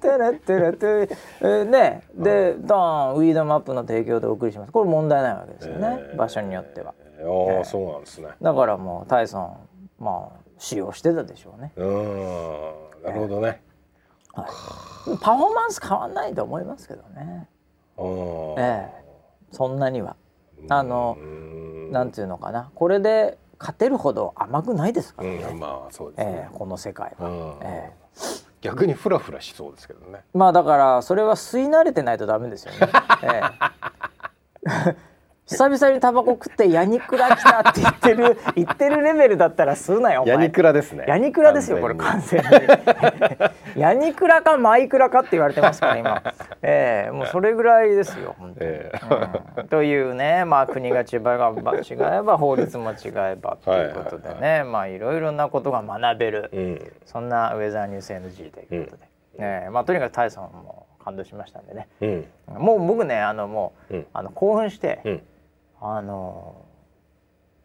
てれってれって」えー、ねでドーンウィードマップの提供でお送りします。これ問題ないわけですよね、えー、場所によっては。えー、ああ、そうなんですね。だからもうタイソンまあ使用してたでしょうね。うん。なるほどね、はい、パフォーマンス変わんないと思いますけどね。ええ。そんなには。あのなんていうのかな。これで勝てるほど甘くないですからね、うん、まあそうですね、えー、この世界は、えー、逆にフラフラしそうですけどね。まあだからそれは吸い慣れてないとダメですよね、えー久々にタバコ食ってヤニクラ来たって言ってる 言ってるレベルだったら吸うなよヤニクラですね。ヤニクラですよこれ完全に。ヤニクラかマイクラかって言われてますから今。ええー、もうそれぐらいですよ本当に、えーうん、というねまあ国が違えば違えば法律も違えばということでね、はいはいはい、まあいろいろなことが学べる、うん、そんなウェザーニュース NG ということで、うん、えー、まあとにかくタイソンも感動しましたんでね、うん、もう僕ねあのもう、あの興奮して、あの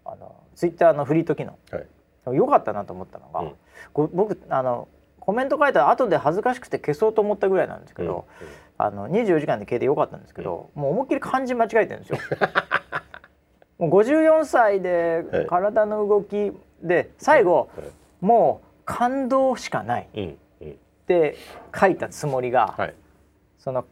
あのツイッターのフリート機能、はい、よかったなと思ったのが、うん、僕あのコメント書いた後で恥ずかしくて消そうと思ったぐらいなんですけど、うん。うん、あの24時間で消えてよかったんですけど、もう思いっきり漢字間違えてるんですよ。もう54歳で体の動きで最後、もう感動しかないって書いたつもりが、はい、その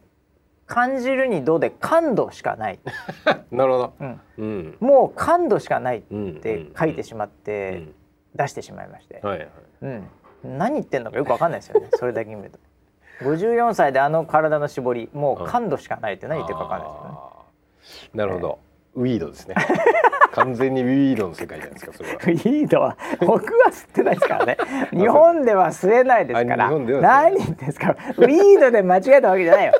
感じるにどうで感度しかない。なるほど、うん。うん、もう感度しかないって書いてしまって、出してしまいまして、はいはい。うん、何言ってんのかよくわかんないですよね。それだけ見ると。54歳であの体の絞りもう感度しかないって何言ってるかわかんないですよね。なるほど、えー、ウィードですね。完全にウィードの世界じゃないですかそれは。ウィードは僕は吸ってないですからね。日本では吸えないですから。何ですか。ウィードで間違えたわけじゃないよ。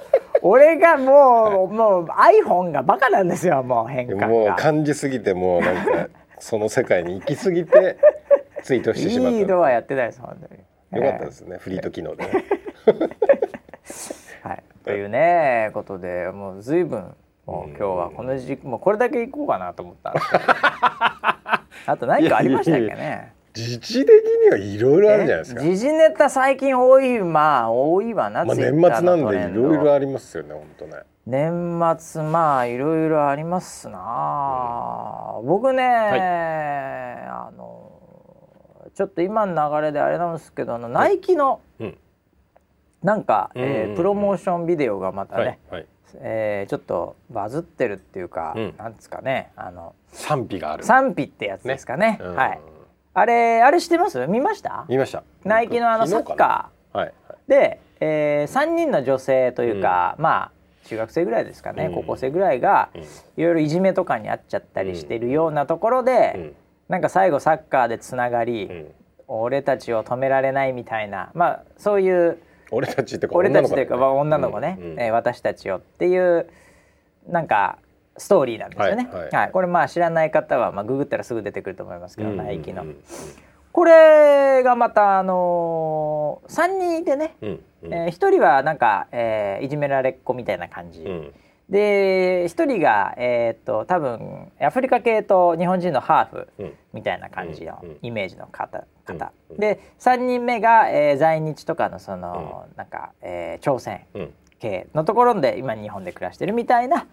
俺がもう、もう iPhone がバカなんですよもう変化もう感じすぎてもうなんかその世界に行き過ぎてツイートしてしまった。ウィードはやってないです本当に。よかったですね、えー、フリート機能で、ね。はい。というねことでもう随分もう今日はこの時期もうこれだけいこうかなと思った あと何かありましたっけね時事的にはいろいろあるじゃないですか。時事ネタ最近多いまあ多いわな、まあ、年末なんでいろいろありますよね本当ね。年末まあいろいろありますな、うん、僕ね、はい、あのちょっと今の流れであれなんですけどあのナイキの、うん、なんか、えー、プロモーションビデオがまたね、はいはい。えー、ちょっとバズってるっていうか、うん、なんですかねあの賛否がある。賛否ってやつですかね、ね、はいあれあれ知ってます？見ました？見ました。ナイキのあのサッカー、はい、で、えー、3人の女性というか、うん、まあ中学生ぐらいですかね、うん、高校生ぐらいが、いろいろいじめとかにあっちゃったりしてるようなところで、うん、なんか最後サッカーでつながり、俺たちを止められないみたいなまあそういう俺たちって俺たちというか女の子ね、うん。うん、えー、私たちよっていうなんかストーリーなんですよね。はい、はい。はい、これまあ知らない方はまあググったらすぐ出てくると思いますけど、ナイキの。これがまたあのー、3人いてね、うんうん、えー、1人はなんか、えー、いじめられっ子みたいな感じ。うん。で一人が、えー、っと多分アフリカ系と日本人のハーフみたいな感じのイメージの方,、方。で3人目が、えー、在日とかのその、なんか、えー、朝鮮系のところで今日本で暮らしてるみたいな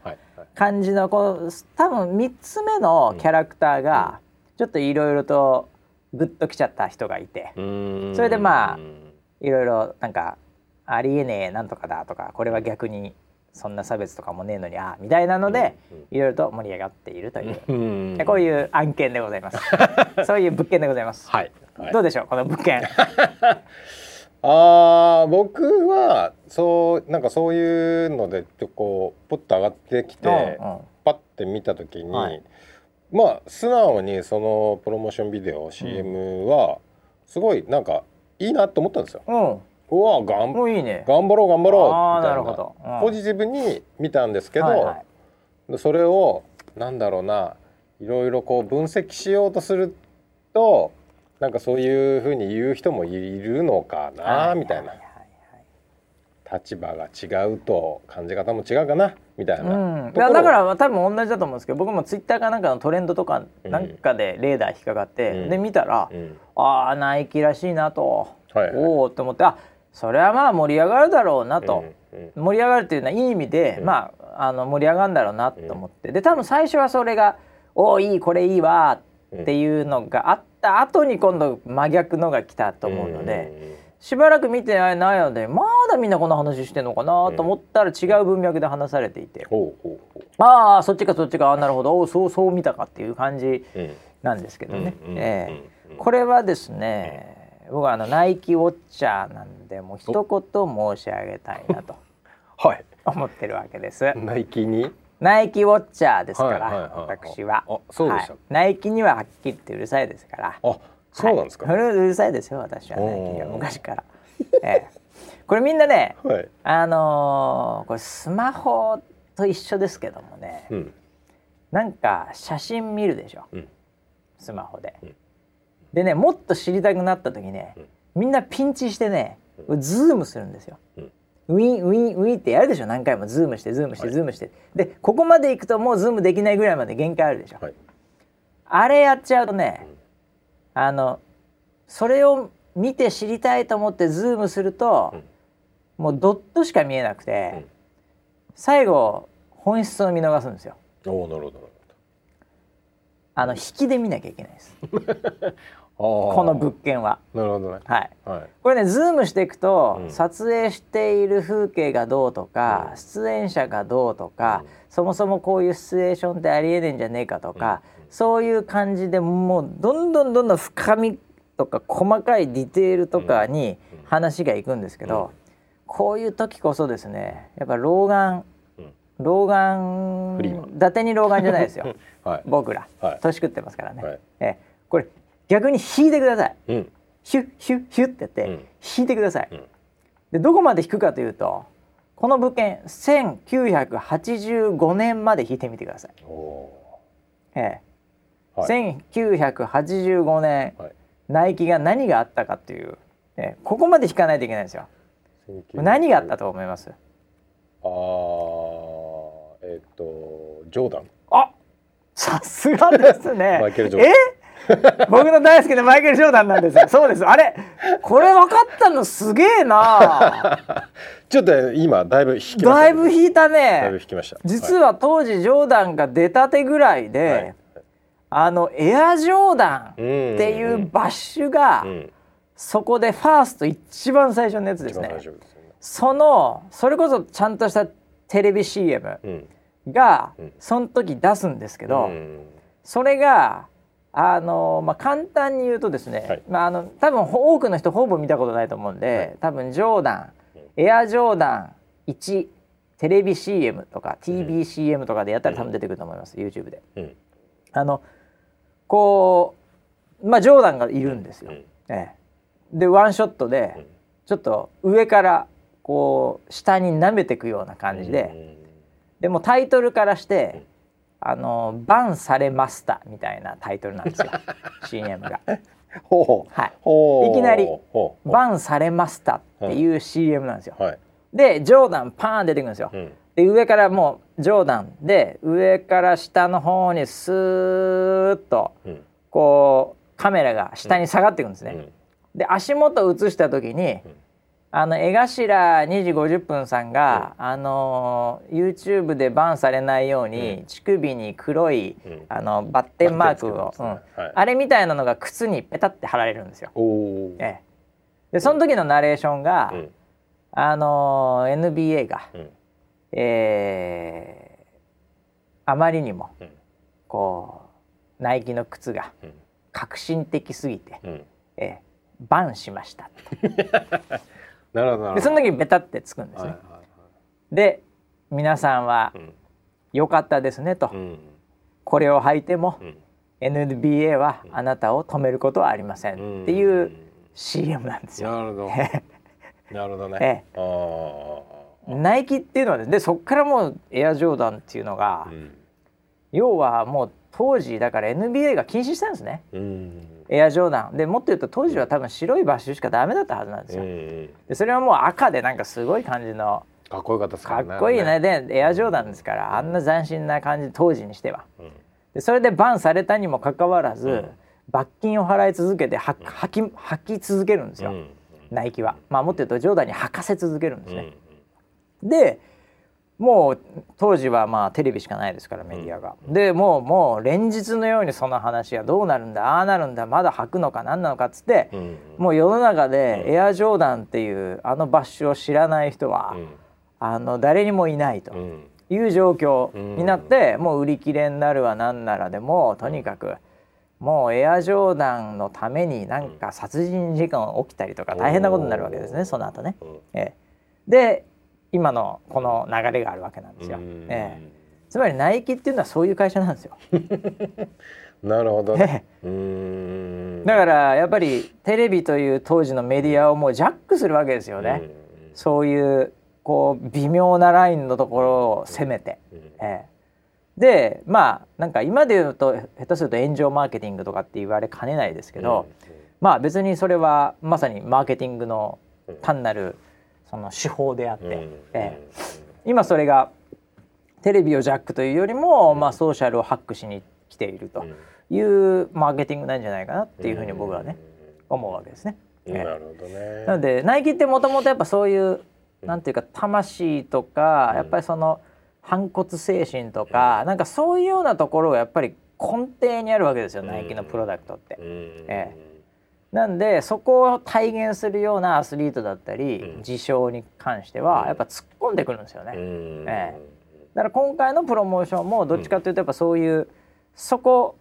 感じのこう多分3つ目のキャラクターがちょっといろいろとグッときちゃった人がいてそれでまあいろいろなんかありえねえなんとかだとかこれは逆にそんな差別とかもねえのにあみたいなので、いろいろと盛り上がっているという、こういう案件でございます。そういう物件でございます、はい、はい、どうでしょうこの物件 あ僕はそうなんかそういうのでこうポッと上がってきて、うんうん、パッて見た時に、はい、まあ素直にそのプロモーションビデオ CM はすごいなんかいいなと思ったんですよ。うん。うわがんいい、ね、頑張ろう頑張ろうみたいな、うん、ポジティブに見たんですけど、はいはい、それをなんだろうないろいろこう分析しようとするとなんかそういうふうに言う人もいるのかな、みたいな。立場が違うと感じ方も違うかなみたいな、うん、だから多分同じだと思うんですけど僕もツイッターかなんかのトレンドとかなんかでレーダー引っかかって、うん、で見たら、うん、ああナイキらしいなと、はいはい、おおって思ってあそれはまあ盛り上がるだろうなと、うん、盛り上がるっていうのはいい意味で、まああの盛り上がるんだろうなと思って、で多分最初はそれが「おおいいこれいいわ」っていうのがあった後に今度真逆のが来たと思うので。しばらく見てないのでまだみんなこの話してんのかなと思ったら違う文脈で話されていて、ああそっちかそっちかあなるほど。おそうそう見たかっていう感じなんですけどね、えー、これはですね僕はあのナイキウォッチャーなんでもう一言申し上げたいなとはい。思ってるわけです。ナイキに？ナイキウォッチャーですから、私は。はい、ナイキにははっきり言ってうるさいですから。あ、そうなんですか、はい、うるさいですよ私は。ナイキには昔から。ええ、これみんなね、はい、あのー、これスマホと一緒ですけどもね、うん、なんか写真見るでしょ、うん、スマホで。うん。でねもっと知りたくなった時ね、みんなピンチしてねズームするんですよ。ウィンウィンウィンってやるでしょ。何回もズームしてズームしてズームして、はい、でここまで行くともうズームできないぐらいまで限界あるでしょ、はい、あれやっちゃうとね、あのそれを見て知りたいと思ってズームすると、うん、もうドットしか見えなくて、うん、最後本質を見逃すんですよ。おなるほど。あの引きで見なきゃいけないです。この物件は。なるほどね。はい。はい、これねズームしていくと、うん、撮影している風景がどうとか、うん、出演者がどうとか、うん、そもそもこういうシチュエーションってありえねえんじゃねえかとか、そういう感じでもうどんどんどんどん深みとか細かいディテールとかに話がいくんですけど、こういう時こそですねやっぱ老眼老眼伊達に老眼じゃないですよ、はい、僕ら、はい、年食ってますからね、はい、え。これ逆に引いてください、うん、ヒュッヒュッヒュッってやって、うん、引いてください、うん、でどこまで引くかというとこの物件1985年まで引いてみてください。ええ。はい、1985年、はい、ナイキが何があったかっていう、ええ、ここまで引かないといけないんですよ。何があったと思います？あえっ、とジョーダン。あさすがですね。え？僕の大好きなマイケル・ジョーダンなんですよ。そうです。あれこれ分かったのすげえな。ちょっと今だいぶ引きだいぶ引いたね。だいぶ引きました。実は当時ジョーダンが出たてぐらいで、はい、あのエアジョーダンっていうバッシュが、そこでファースト一番最初のやつですね、ね、そのそれこそちゃんとしたテレビ CM が、うん、その時出すんですけど、うん、それがあのまあ、簡単に言うとですね、はい、まあ、あの多分多くの人ほぼ見たことないと思うんで、はい、多分ジョーダンエアジョーダン1テレビ CM とか TBCM とかでやったら多分出てくると思います、うん、YouTube で。うん、あのこうまあジョーダンがいるんですよ。うん、ええ、でワンショットでちょっと上からこう下に舐めていくような感じで、でもタイトルからしてあのバンされましたみたいなタイトルなんですよ。CM が。ほう。はい、いきなり「バンされました」っていう CM なんですよ。はい、でジョーダンパーン出てくるんですよ。うん、で上からもうジョーダンで上から下の方にスーッとこうカメラが下に下がっていくんですね。うん、で足元を映した時に、あの江頭2時50分さんが、うん、あの YouTube でバンされないように、うん、乳首に黒い、うん、あのバッテンマークを、ね。はい、あれみたいなのが靴にペタって貼られるんですよ。ええ、でその時のナレーションが、あの NBA が、うん、えー、あまりにも、こうナイキの靴が革新的すぎて、うん、えー、バンしました。なるほどでその時にベタってつくんですね。はいはいはい、で皆さんは良かったですねと、うん、これを履いても、うん、NBA はあなたを止めることはありません。っていう CM なんですよ。なるほど。なるほどね。ええ、ナイキっていうのはでそこからもうエアジョーダンっていうのが、うん、要はもう当時だから NBA が禁止したんですね。うんエアジョーダン。でもっと言うと当時は多分白いバッシュしかダメだったはずなんですよ。でそれはもう赤でなんかすごい感じのかっこよかったですか、ね、かっこいいね。でエアジョーダンですからあんな斬新な感じ当時にしては。でそれでバンされたにもかかわらず、うん、罰金を払い続けては履き履き続けるんですよ、うん、ナイキは。まあもっと言うとジョーダンに履かせ続けるんですね。でもう当時はまあテレビしかないですからメディアが。うん、でもうもう連日のようにその話はどうなるんだああなるんだまだ履くのか何なのかっつって、うん、もう世の中でエアジョーダンっていうあのバッシュを知らない人は、うん、あの誰にもいないという状況になって、もう売り切れになるわなんならでもとにかく。もうエアジョーダンのためになんか殺人事件起きたりとか大変なことになるわけですねその後ね。ええ、で今のこの流れがあるわけなんですよ。ええ、つまりナイキっていうのはそういう会社なんですよ。なるほど、ね、だからやっぱりテレビという当時のメディアをもうジャックするわけですよね。うそういうこう微妙なラインのところを攻めて。ええ、でまあなんか今で言うと下手すると炎上マーケティングとかって言われかねないですけど、まあ別にそれはまさにマーケティングの単なる、その手法であって、うん、えー、今それがテレビをジャックというよりも、まあ、ソーシャルをハックしに来ているというマーケティングなんじゃないかなっていうふうに僕はね、思うわけですね。なるほどね。なのでナイキってもともとやっぱそういうなんていうか魂とか、やっぱりその反骨精神とか、なんかそういうようなところがやっぱり根底にあるわけですよ、ナイキのプロダクトって。ええなんでそこを体現するようなアスリートだったり、うん、事象に関してはやっぱ突っ込んでくるんですよね。ええ、だから今回のプロモーションもどっちかというとやっぱそういう、そこ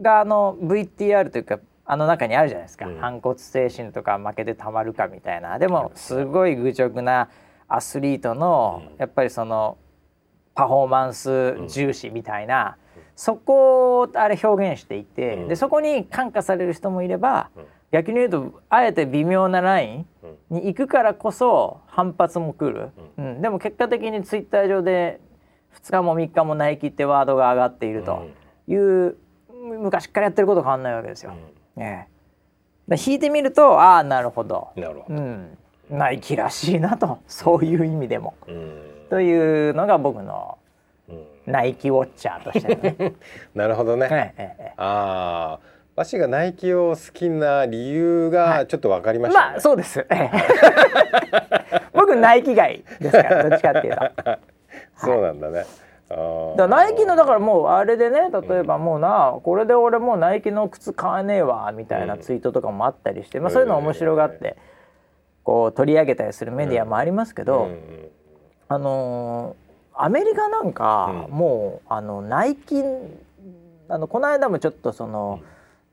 があの VTR というかあの中にあるじゃないですか、うん、反骨精神とか負けてたまるかみたいな。でもすごい愚直なアスリートの、やっぱりそのパフォーマンス重視みたいな、うん、そこをあれ表現していて、うん、でそこに感化される人もいれば、うん、逆に言うとあえて微妙なラインに行くからこそ反発も来る、うん。でも結果的にツイッター上で2日も3日もナイキってワードが上がっているという、昔からやってること変わんないわけですよ。ね、引いてみるとああなるほど。なるほど、うん、ナイキらしいなと。そういう意味でも。というのが僕のナイキウォッチャーとしてね。なるほどね。ええ、ああ。わしがナイキを好きな理由がちょっとわかりました、ね。はい、まあそうです。僕ナイキ街ですから どっちかっていうと。そうなんだね。だナイキのだからもうあれでね例えばもうな、これで俺もうナイキの靴買えねえわみたいなツイートとかもあったりして、まあ、そういうの面白がってこう取り上げたりするメディアもありますけど、あのー、アメリカなんか、もうあのナイキあのこの間もちょっとその、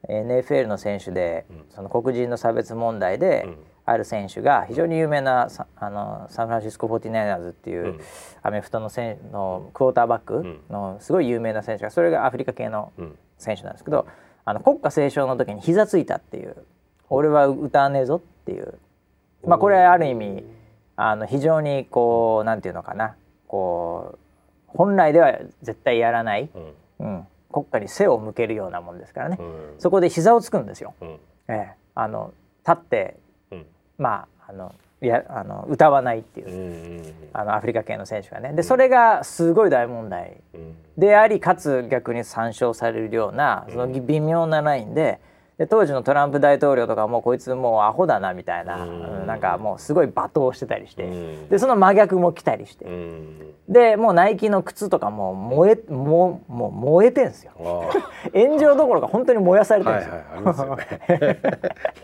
NFL の選手で、その黒人の差別問題で、ある選手が非常に有名なあのサンフランシスコ・フォーティナイナーズっていう、アメフトのせのクォーターバックのすごい有名な選手がそれがアフリカ系の選手なんですけど、あの国歌斉唱の時に膝ついたっていう「俺は歌わねえぞ」っていう、まあ、これある意味あの非常にこうなんていうのかな。こう本来では絶対やらない、うん国家に背を向けるようなもんですからね、そこで膝をつくんですよ。ええ、あの立ってまああのやあの歌わないっていう,、あのアフリカ系の選手がね。でそれがすごい大問題でありかつ逆に参照されるようなその微妙なラインで。で当時のトランプ大統領とかもこいつもうアホだなみたいな、うん、なんかもうすごい罵倒してたりして、うん、でその真逆も来たりして、うん、でもうナイキの靴とかも燃えもうもう燃えてんすよ。炎上どころか本当に燃やされてるんですよ。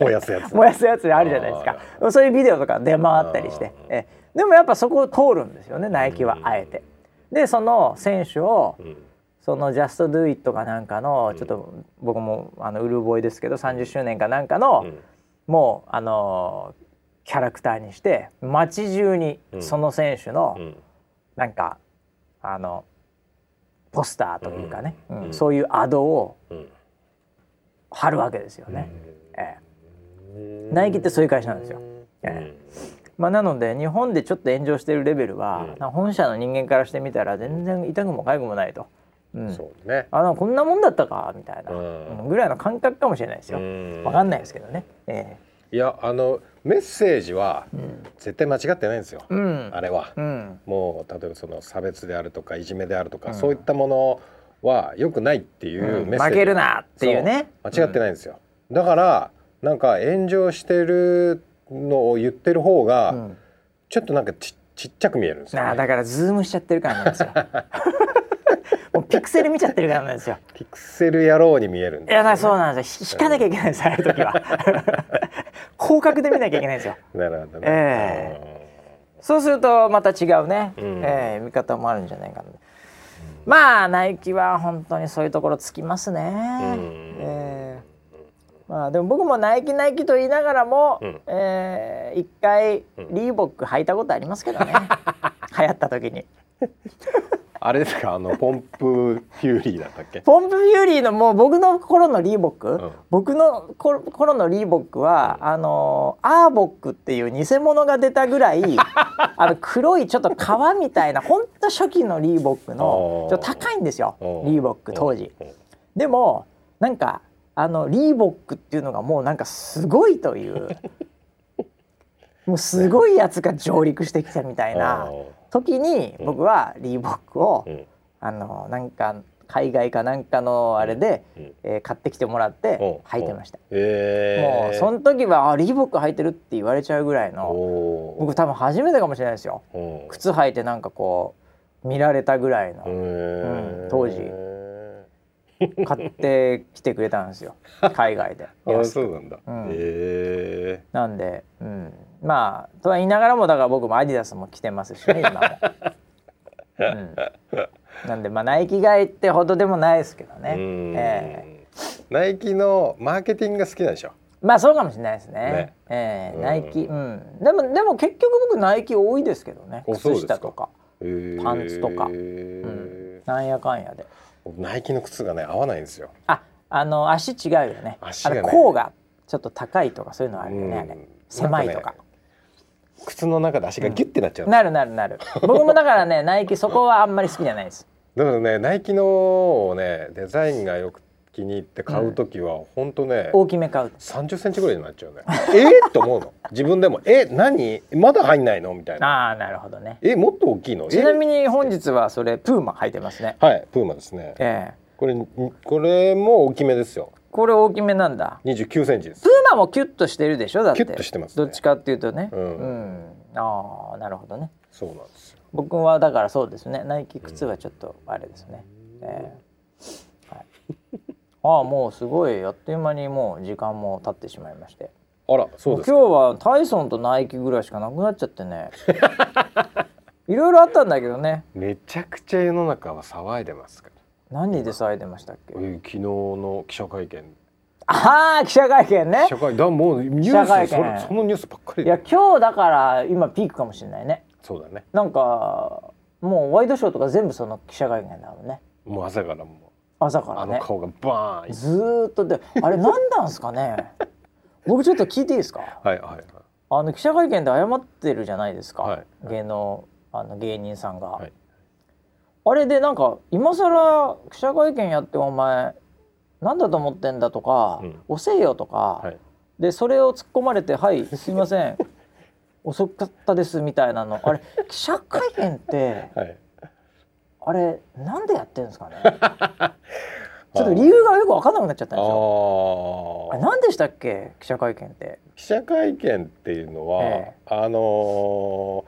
燃やすやつ。燃やすやつあるじゃないですか。そういうビデオとか出回ったりして。えでもやっぱそこを通るんですよねナイキはあえて。でその選手を、その「ジャスト・ドゥ・イット」かなんかのちょっと僕もあのウルボイですけど30周年かなんかの、もうあのキャラクターにして街中にその選手の、なんかあのポスターというかね、うん。そういうアドを貼るわけですよね。ええ、ナイキってそういう会社なんですよ。ええ。まあ、なので日本でちょっと炎上してるレベルは、本社の人間からしてみたら全然痛くも痒くもないと。うん、そうね。あのこんなもんだったか？みたいな、うん、ぐらいの感覚かもしれないですよ。わかんないですけどね、えー、いやあのメッセージは絶対間違ってないんですよ、うん、あれは、うん、もう例えばその差別であるとかいじめであるとか、そういったものはよくないっていうメッセージ、負けるなっていうね。間違ってないんですよ、だからなんか炎上してるのを言ってる方が、ちょっとなんかちちっちゃく見えるんですよ、ね、だからズームしちゃってるからなんですよ もうピクセル見ちゃってるからなんですよ。ピクセル野郎に見えるんです、ね、いやそうなんですよ。引かなきゃいけないです、ああいう時は。広角で見なきゃいけないんですよ。なるほどね。えー、そうするとまた違うね、うん、えー、見方もあるんじゃないかな。まあナイキは本当にそういうところつきますね。うん、えー、まあでも僕もナイキナイキと言いながらも、うん、えー、一回リーボック履いたことありますけどね。流行った時に。あれですか？あのポンプフューリーだったっけ？ポンプフューリーのもう僕の頃のリーボック、うん、僕の頃のリーボックは、あのアーボックっていう偽物が出たぐらい あの黒いちょっと革みたいな本当初期のリーボックのちょっと高いんですよリーボック当時。でもなんかあのリーボックっていうのがもうなんかすごいという。もうすごいやつが上陸してきたみたいな。時に僕はリーボックを、あのなんか海外かなんかのあれで、えー、買ってきてもらって履いてました、もうその時はあリーボック履いてるって言われちゃうぐらいの僕多分初めてかもしれないですよ。靴履いてなんかこう見られたぐらいの、うん、当時。買ってきてくれたんですよ。海外で。あそうなんだ、うん、へえなんで、うん、まあとは言いながらもだから僕もアディダスも着てますしね今も、うん、なんでまあナイキ買いってほどでもないですけどね、えー、ナイキのマーケティングが好きなんでしょ？まあそうかもしれないですね。ね。えー、ナイキ、うん、でもでも結局僕ナイキ多いですけどね。靴下とか。パンツとか、うん、なんやかんやで。ナイキの靴がね合わないんですよ。ああの足違うよね。足が、ね、甲がちょっと高いとかそういうのあるよね、うん、狭いとか、ね、靴の中で足がギュッてなっちゃう、うん、なるなるなる。僕もだからねナイキそこはあんまり好きじゃないです。だからねナイキのねデザインがよく気に入って買う時は、本当ね大きめ買う。30センチぐらいになっちゃうね。え？っと思うの。自分でも。え？何？まだ入んないの？みたいな。あなるほどね。え？もっと大きいの？ちなみに本日はそれプーマ履いてますね。はいプーマですね。ええ。これこれも大きめですよこれ大きめなんだ。29センチです。プーマもキュッとしてるでしょ？だって。キュッとしてます、ね、どっちかっていうとね。うん、うん、ああなるほどね。そうなんです。よ僕はだからそうですね。ナイキ靴はちょっとあれですね、うん、えー、はい。ああもうすごい。あっという間にもう時間も経ってしまいまして。あらそうです今日はタイソンとナイキぐらいしかなくなっちゃってね。いろいろあったんだけどね。めちゃくちゃ世の中は騒いでますから何で騒いでましたっけ、昨日の記者会見。ああ記者会見ね。記者会だもうニュースそそのニュースばっかりいや今日だから今ピークかもしれないね。そうだね。なんかもうワイドショーとか全部その記者会見だもんね。もう朝からも朝からね。あの顔がバーン。ずっとであれ何なんですかね？僕ちょっと聞いていいですか？はいはいはい。あの記者会見で謝ってるじゃないですか、はい、芸能あの芸人さんが、はい、あれでなんか今更記者会見やってお前なんだと思ってんだとか、うん、遅えよとか、はい、でそれを突っ込まれて「はいすいません。遅かったです」みたいなの。あれ記者会見って、はい、あれなんでやってるんですかね？ちょっと理由がよく分かんなくなっちゃったんですよ。あ何でしたっけ？記者会見って。記者会見っていうのは、ええ、あのー、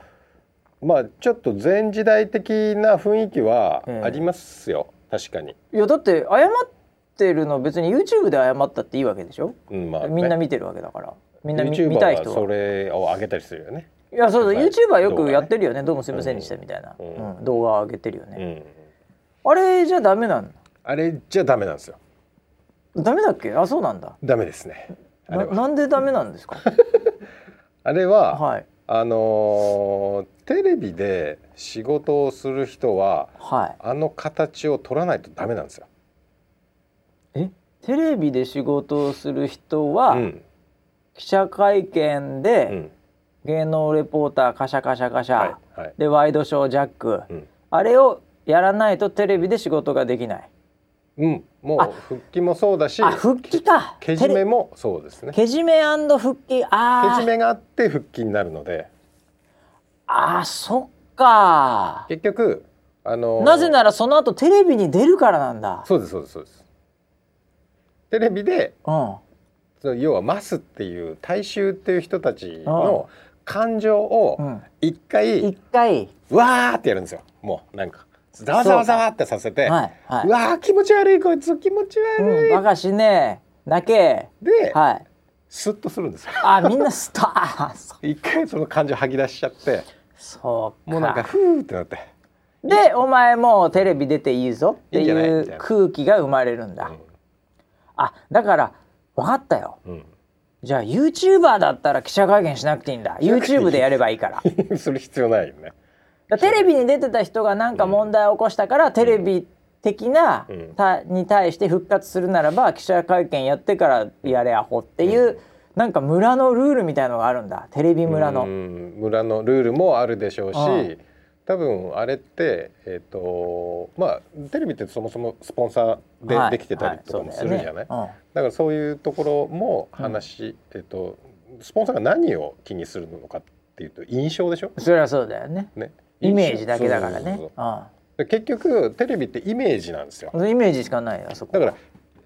まあちょっと前時代的な雰囲気はありますよ、え、確かに。いやだって謝ってるの別に YouTube で謝ったっていいわけでしょ、うんまあ、ね、みんな見てるわけだから。みんな見たい人は。それを上げたりするよね。いやそうそう YouTuber よくやってるよね。どうもすみませんでしたみたいな、うん。動画上げてるよね、あれじゃダメなの？あれじゃダメなんですよ。ダメだっけ？あそうなんだ。ダメですね。ななんでダメなんですか？あれは、はい、あのテレビで仕事をする人は、はい、あの形を取らないとダメなんですよ。え？テレビで仕事をする人は、うん、記者会見で、うん。芸能レポーターカシャカシャカシャ、はいはい、でワイドショージャック、うん、あれをやらないとテレビで仕事ができない。うん、もう復帰もそうだし、復帰か。けじめもそうですね。けじめ復帰、あけじめがあって復帰になるので。ああ、そっか。結局あのー、なぜならその後テレビに出るからなんだ。そうですそうですそうです。テレビで、うん、要はマスっていう大衆っていう人たちの感情を一回、一回。わーってやるんですよ。もうなんかざわざわざわってさせて、はいはい、うわー気持ち悪いこいつ気持ち悪い、うん、バカしねえ。泣け。で、はい、スッとするんですよ。あみんなスッと。一回その感情吐き出しちゃってそうもうなんかふーってなって。でお前もうテレビ出ていいぞっていう空気が生まれるんだ、うん、あだから分かったよ、うん。じゃあ YouTuber だったら記者会見しなくていいんだ。YouTube でやればいいから。する必要ないよね。テレビに出てた人が何か問題を起こしたから、うん、テレビ的な、うん、たに対して復活するならば記者会見やってからやれアホっていう、うん、なんか村のルールみたいのがあるんだ。テレビ村の。村のルールもあるでしょうし、多分あれってえっ、ー、とまあテレビってそもそもスポンサーでできてたりとかもするじゃない、はい。はいね。だからそういうところも話、うん、えっ、ー、とスポンサーが何を気にするのかっていうと印象でしょ？それはそうだよね。ね。イメージだけだからね。結局テレビってイメージなんですよ。イメージしかないよそこだから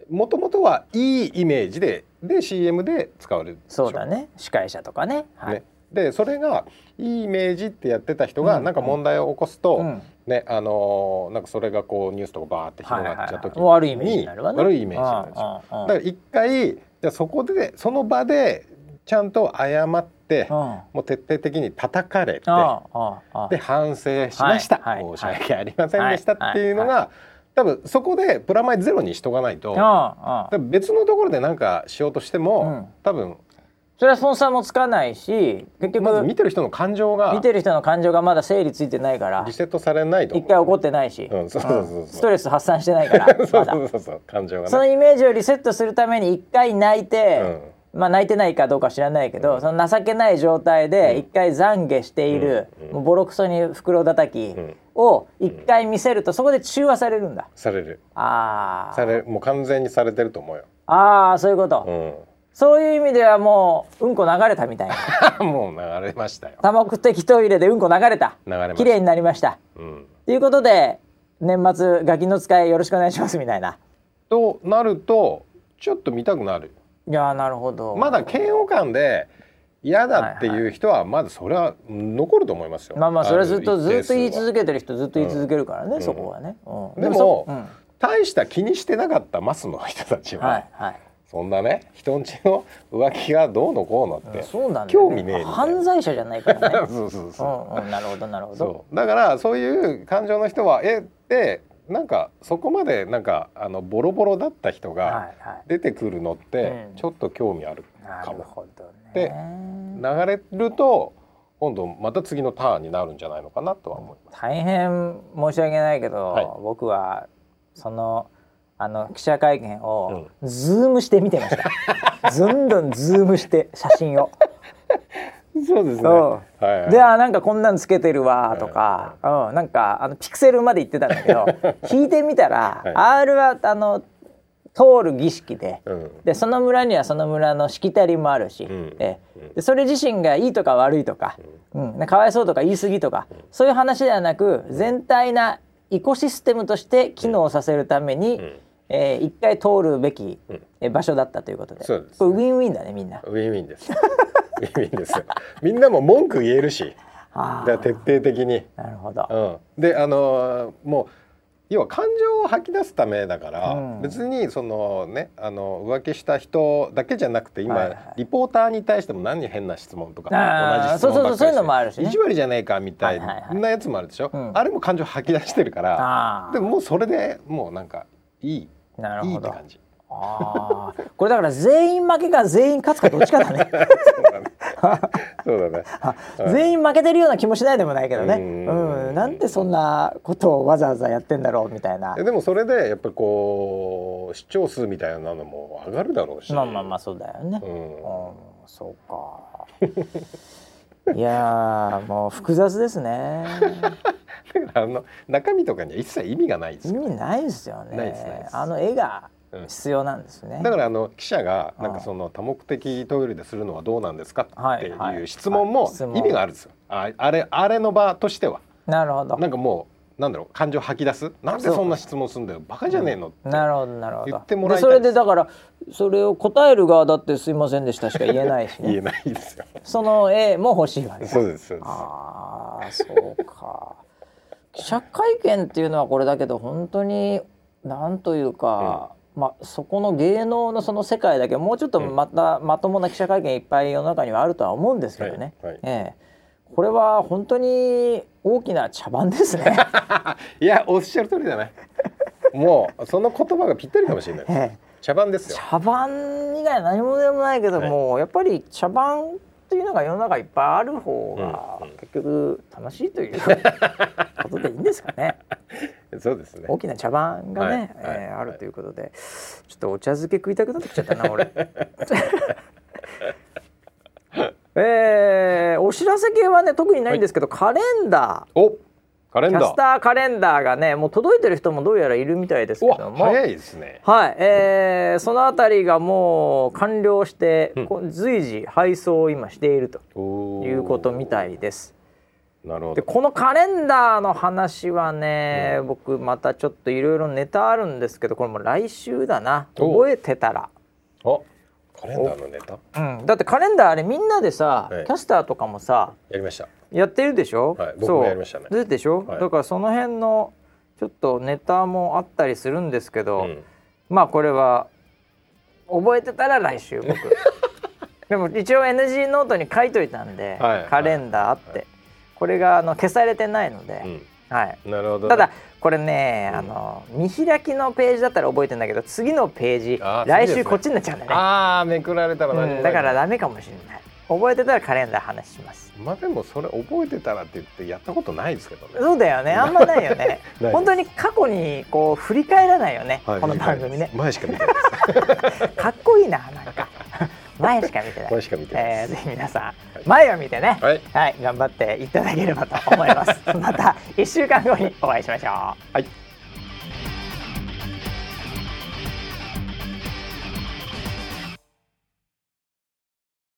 もともとはいいイメージでで CM で使われるそうだね。司会者とかね,、はい、ね。でそれがいいイメージってやってた人がなんか問題を起こすと、うん、ねあのー、なんかそれがこうニュースとかバーって広がっちゃう時に、悪いイメージになるわね。悪いイメージなんでだから一回じゃそこでその場でちゃんと謝って、もう徹底的に叩かれてで反省しました、はい、申し訳ありませんでしたっていうのが、多分そこでプラマイゼロにしとかないと別のところで何かしようとしても、多分それはスポンサーもつかないし結局まず見てる人の感情が見てる人の感情がまだ整理ついてないからリセットされないと一回怒ってないし、ストレス発散してないから そうそうそうそう感情がね。そのイメージをリセットするために一回泣いて、まあ泣いてないかどうか知らないけど、その情けない状態で一回懺悔している、もうボロクソに袋叩きを一回見せるとそこで中和されるんだ。されるああ。されもう完全にされてると思うよ。ああそういうこと。うんそういう意味ではもううんこ流れたみたいな。もう流れましたよ。多目的トイレでうんこ流れた。流れました綺麗になりました。うん。ということで年末ガキの使いよろしくお願いしますみたいな。となるとちょっと見たくなる。いやーなるほど。まだ嫌悪感で嫌だっていう人はまずそれは残ると思いますよ。まあまあそれはずっとずっと言い続けてる人ずっと言い続けるからね、そこはね。うんでもそうん大した気にしてなかったマスの人たちは、はいはい。そんなね人んちの浮気がどうのこうのって、そうなんね興味ねえ犯罪者じゃないからね。そうそうそう。うんうんなるほどなるほど。だからそういう感情の人はえでなんかそこまでなんかあのボロボロだった人が。出てくるのってうんちょっと興味あるかも、なるほどでね。流れると今度また次のターンになるんじゃないのかなとは思います。大変申し訳ないけど、はい僕はそのあの記者会見をズームして見てました。ずんどんズームして写真を。そうですそう。はいはい。であなんかこんなんつけてるわとか、うん、なんかあのピクセルまで行ってたんだけど引いてみたら、はい。R はあの通る儀式で。うん。でその村にはその村のしきたりもあるし、ん。えでそれ自身がいいとか悪いとか、うん。かわいそうとか言い過ぎとか、そういう話ではなく全体なエコシステムとして機能させるために、んえー一回通るべき、場所だったということで。そうですこれウィンウィンだねみんな。ウィンウィンです。ウィンウィンですよ。みんなも文句言えるし、あだ徹底的に。ーなるほど。うん、であのーもう要は感情を吐き出すためだから、うん。別にそのねあの浮気した人だけじゃなくて今、はいはい。リポーターに対しても何変な質問とか同じ質問ばっかりそうそうそうそういうのもあるしね。意地悪じゃねえかみたいはいはいはい。なやつもあるでしょ、うん。あれも感情吐き出してるからあー。でももうそれでもうなんかいいなるほど。いい感じ。ああ、これだから全員負けか全員勝つかどっちかだね。そうだね。全員負けてるような気もしないでもないけどね。うんうん、なんでそんなことをわざわざやってんだろうみたいなえ。でもそれでやっぱりこう視聴数みたいなのも上がるだろうし。まあまあまあそうだよね。ううんん、そうか。いやーもう複雑ですね。あの中身とかには一切意味がないですよ。意味ないですよないですないねで。すあの絵がうん必要なんですね。だからあの記者がなんうんかその多目的トイレでするのはどうなんですかってはいう質問も意味があるんですよ。ああれあれの場としてはなるほど。なんかもうなんだろう感情吐き出す？なんでそんな質問するんだよバカじゃねえのって。なるほどなるほど。言ってもらいでそれでだからそれを答える側だってすいませんでしたしか言えないし 言えね。ないですよ。その絵も欲しいわけだそうですそうです。ああそうか。記者会見っていうのはこれだけど本当になんというか、まあそこの芸能のその世界だけもうちょっとまた、まともな記者会見いっぱい世の中にはあるとは思うんですけどね。はいはいええこれは本当に大きな茶番ですね。いやおっしゃる通りだね。もうその言葉がぴったりかもしれない。ええ茶番ですよ。茶番以外何もでもないけども、やっぱり茶番っていうのが世の中いっぱいある方が結局楽しいという ことでいいんですかね。そうですね。大きな茶番がね、はいえーはいあるということで、ちょっとお茶漬け食いたくなってきちゃったな俺。えーお知らせ系はね特にないんですけど、カレンダおカレンダー。ャスターカレンダーがねもう届いてる人もどうやらいるみたいですけおども。早いですね。はい、えーそのあたりがもう完了して、うん。随時配送を今しているということみたいです。でなるほど。このカレンダーの話はね、僕またちょっといろいろネタあるんですけどこれも来週だな。お覚えてたら、あカレンダーのネタ？うん、だってカレンダーあれみんなでさ、はい。キャスターとかもさやりました。やってるでしょ、はい僕そう。もやりましたね。ででしょ、はい。だからその辺のちょっとネタもあったりするんですけど、うん。まあこれは覚えてたら来週僕。でも一応 NG ノートに書いといたんで、はいカレンダーあって、これがあの消されてないので、うん。はい。なるほど、ね、ただこれね、うん、あの見開きのページだったら覚えてんだけど次のページ来週こっちになっちゃうんだね。ああめくられたら、うん、だからダメかもしれない。覚えてたらカレンダー話します。まあでもそれ覚えてたらって言ってやったことないですけどね。そうだよね。あんまないよね。本当に過去にこう振り返らないよね。はい、この番組ね。前しか見てない。かっこいいななんか。前しか見てない。前しか見てない。えー、ぜひ皆さん、前を見てね、はい、はい、頑張っていただければと思います。また一週間後にお会いしましょう。はい。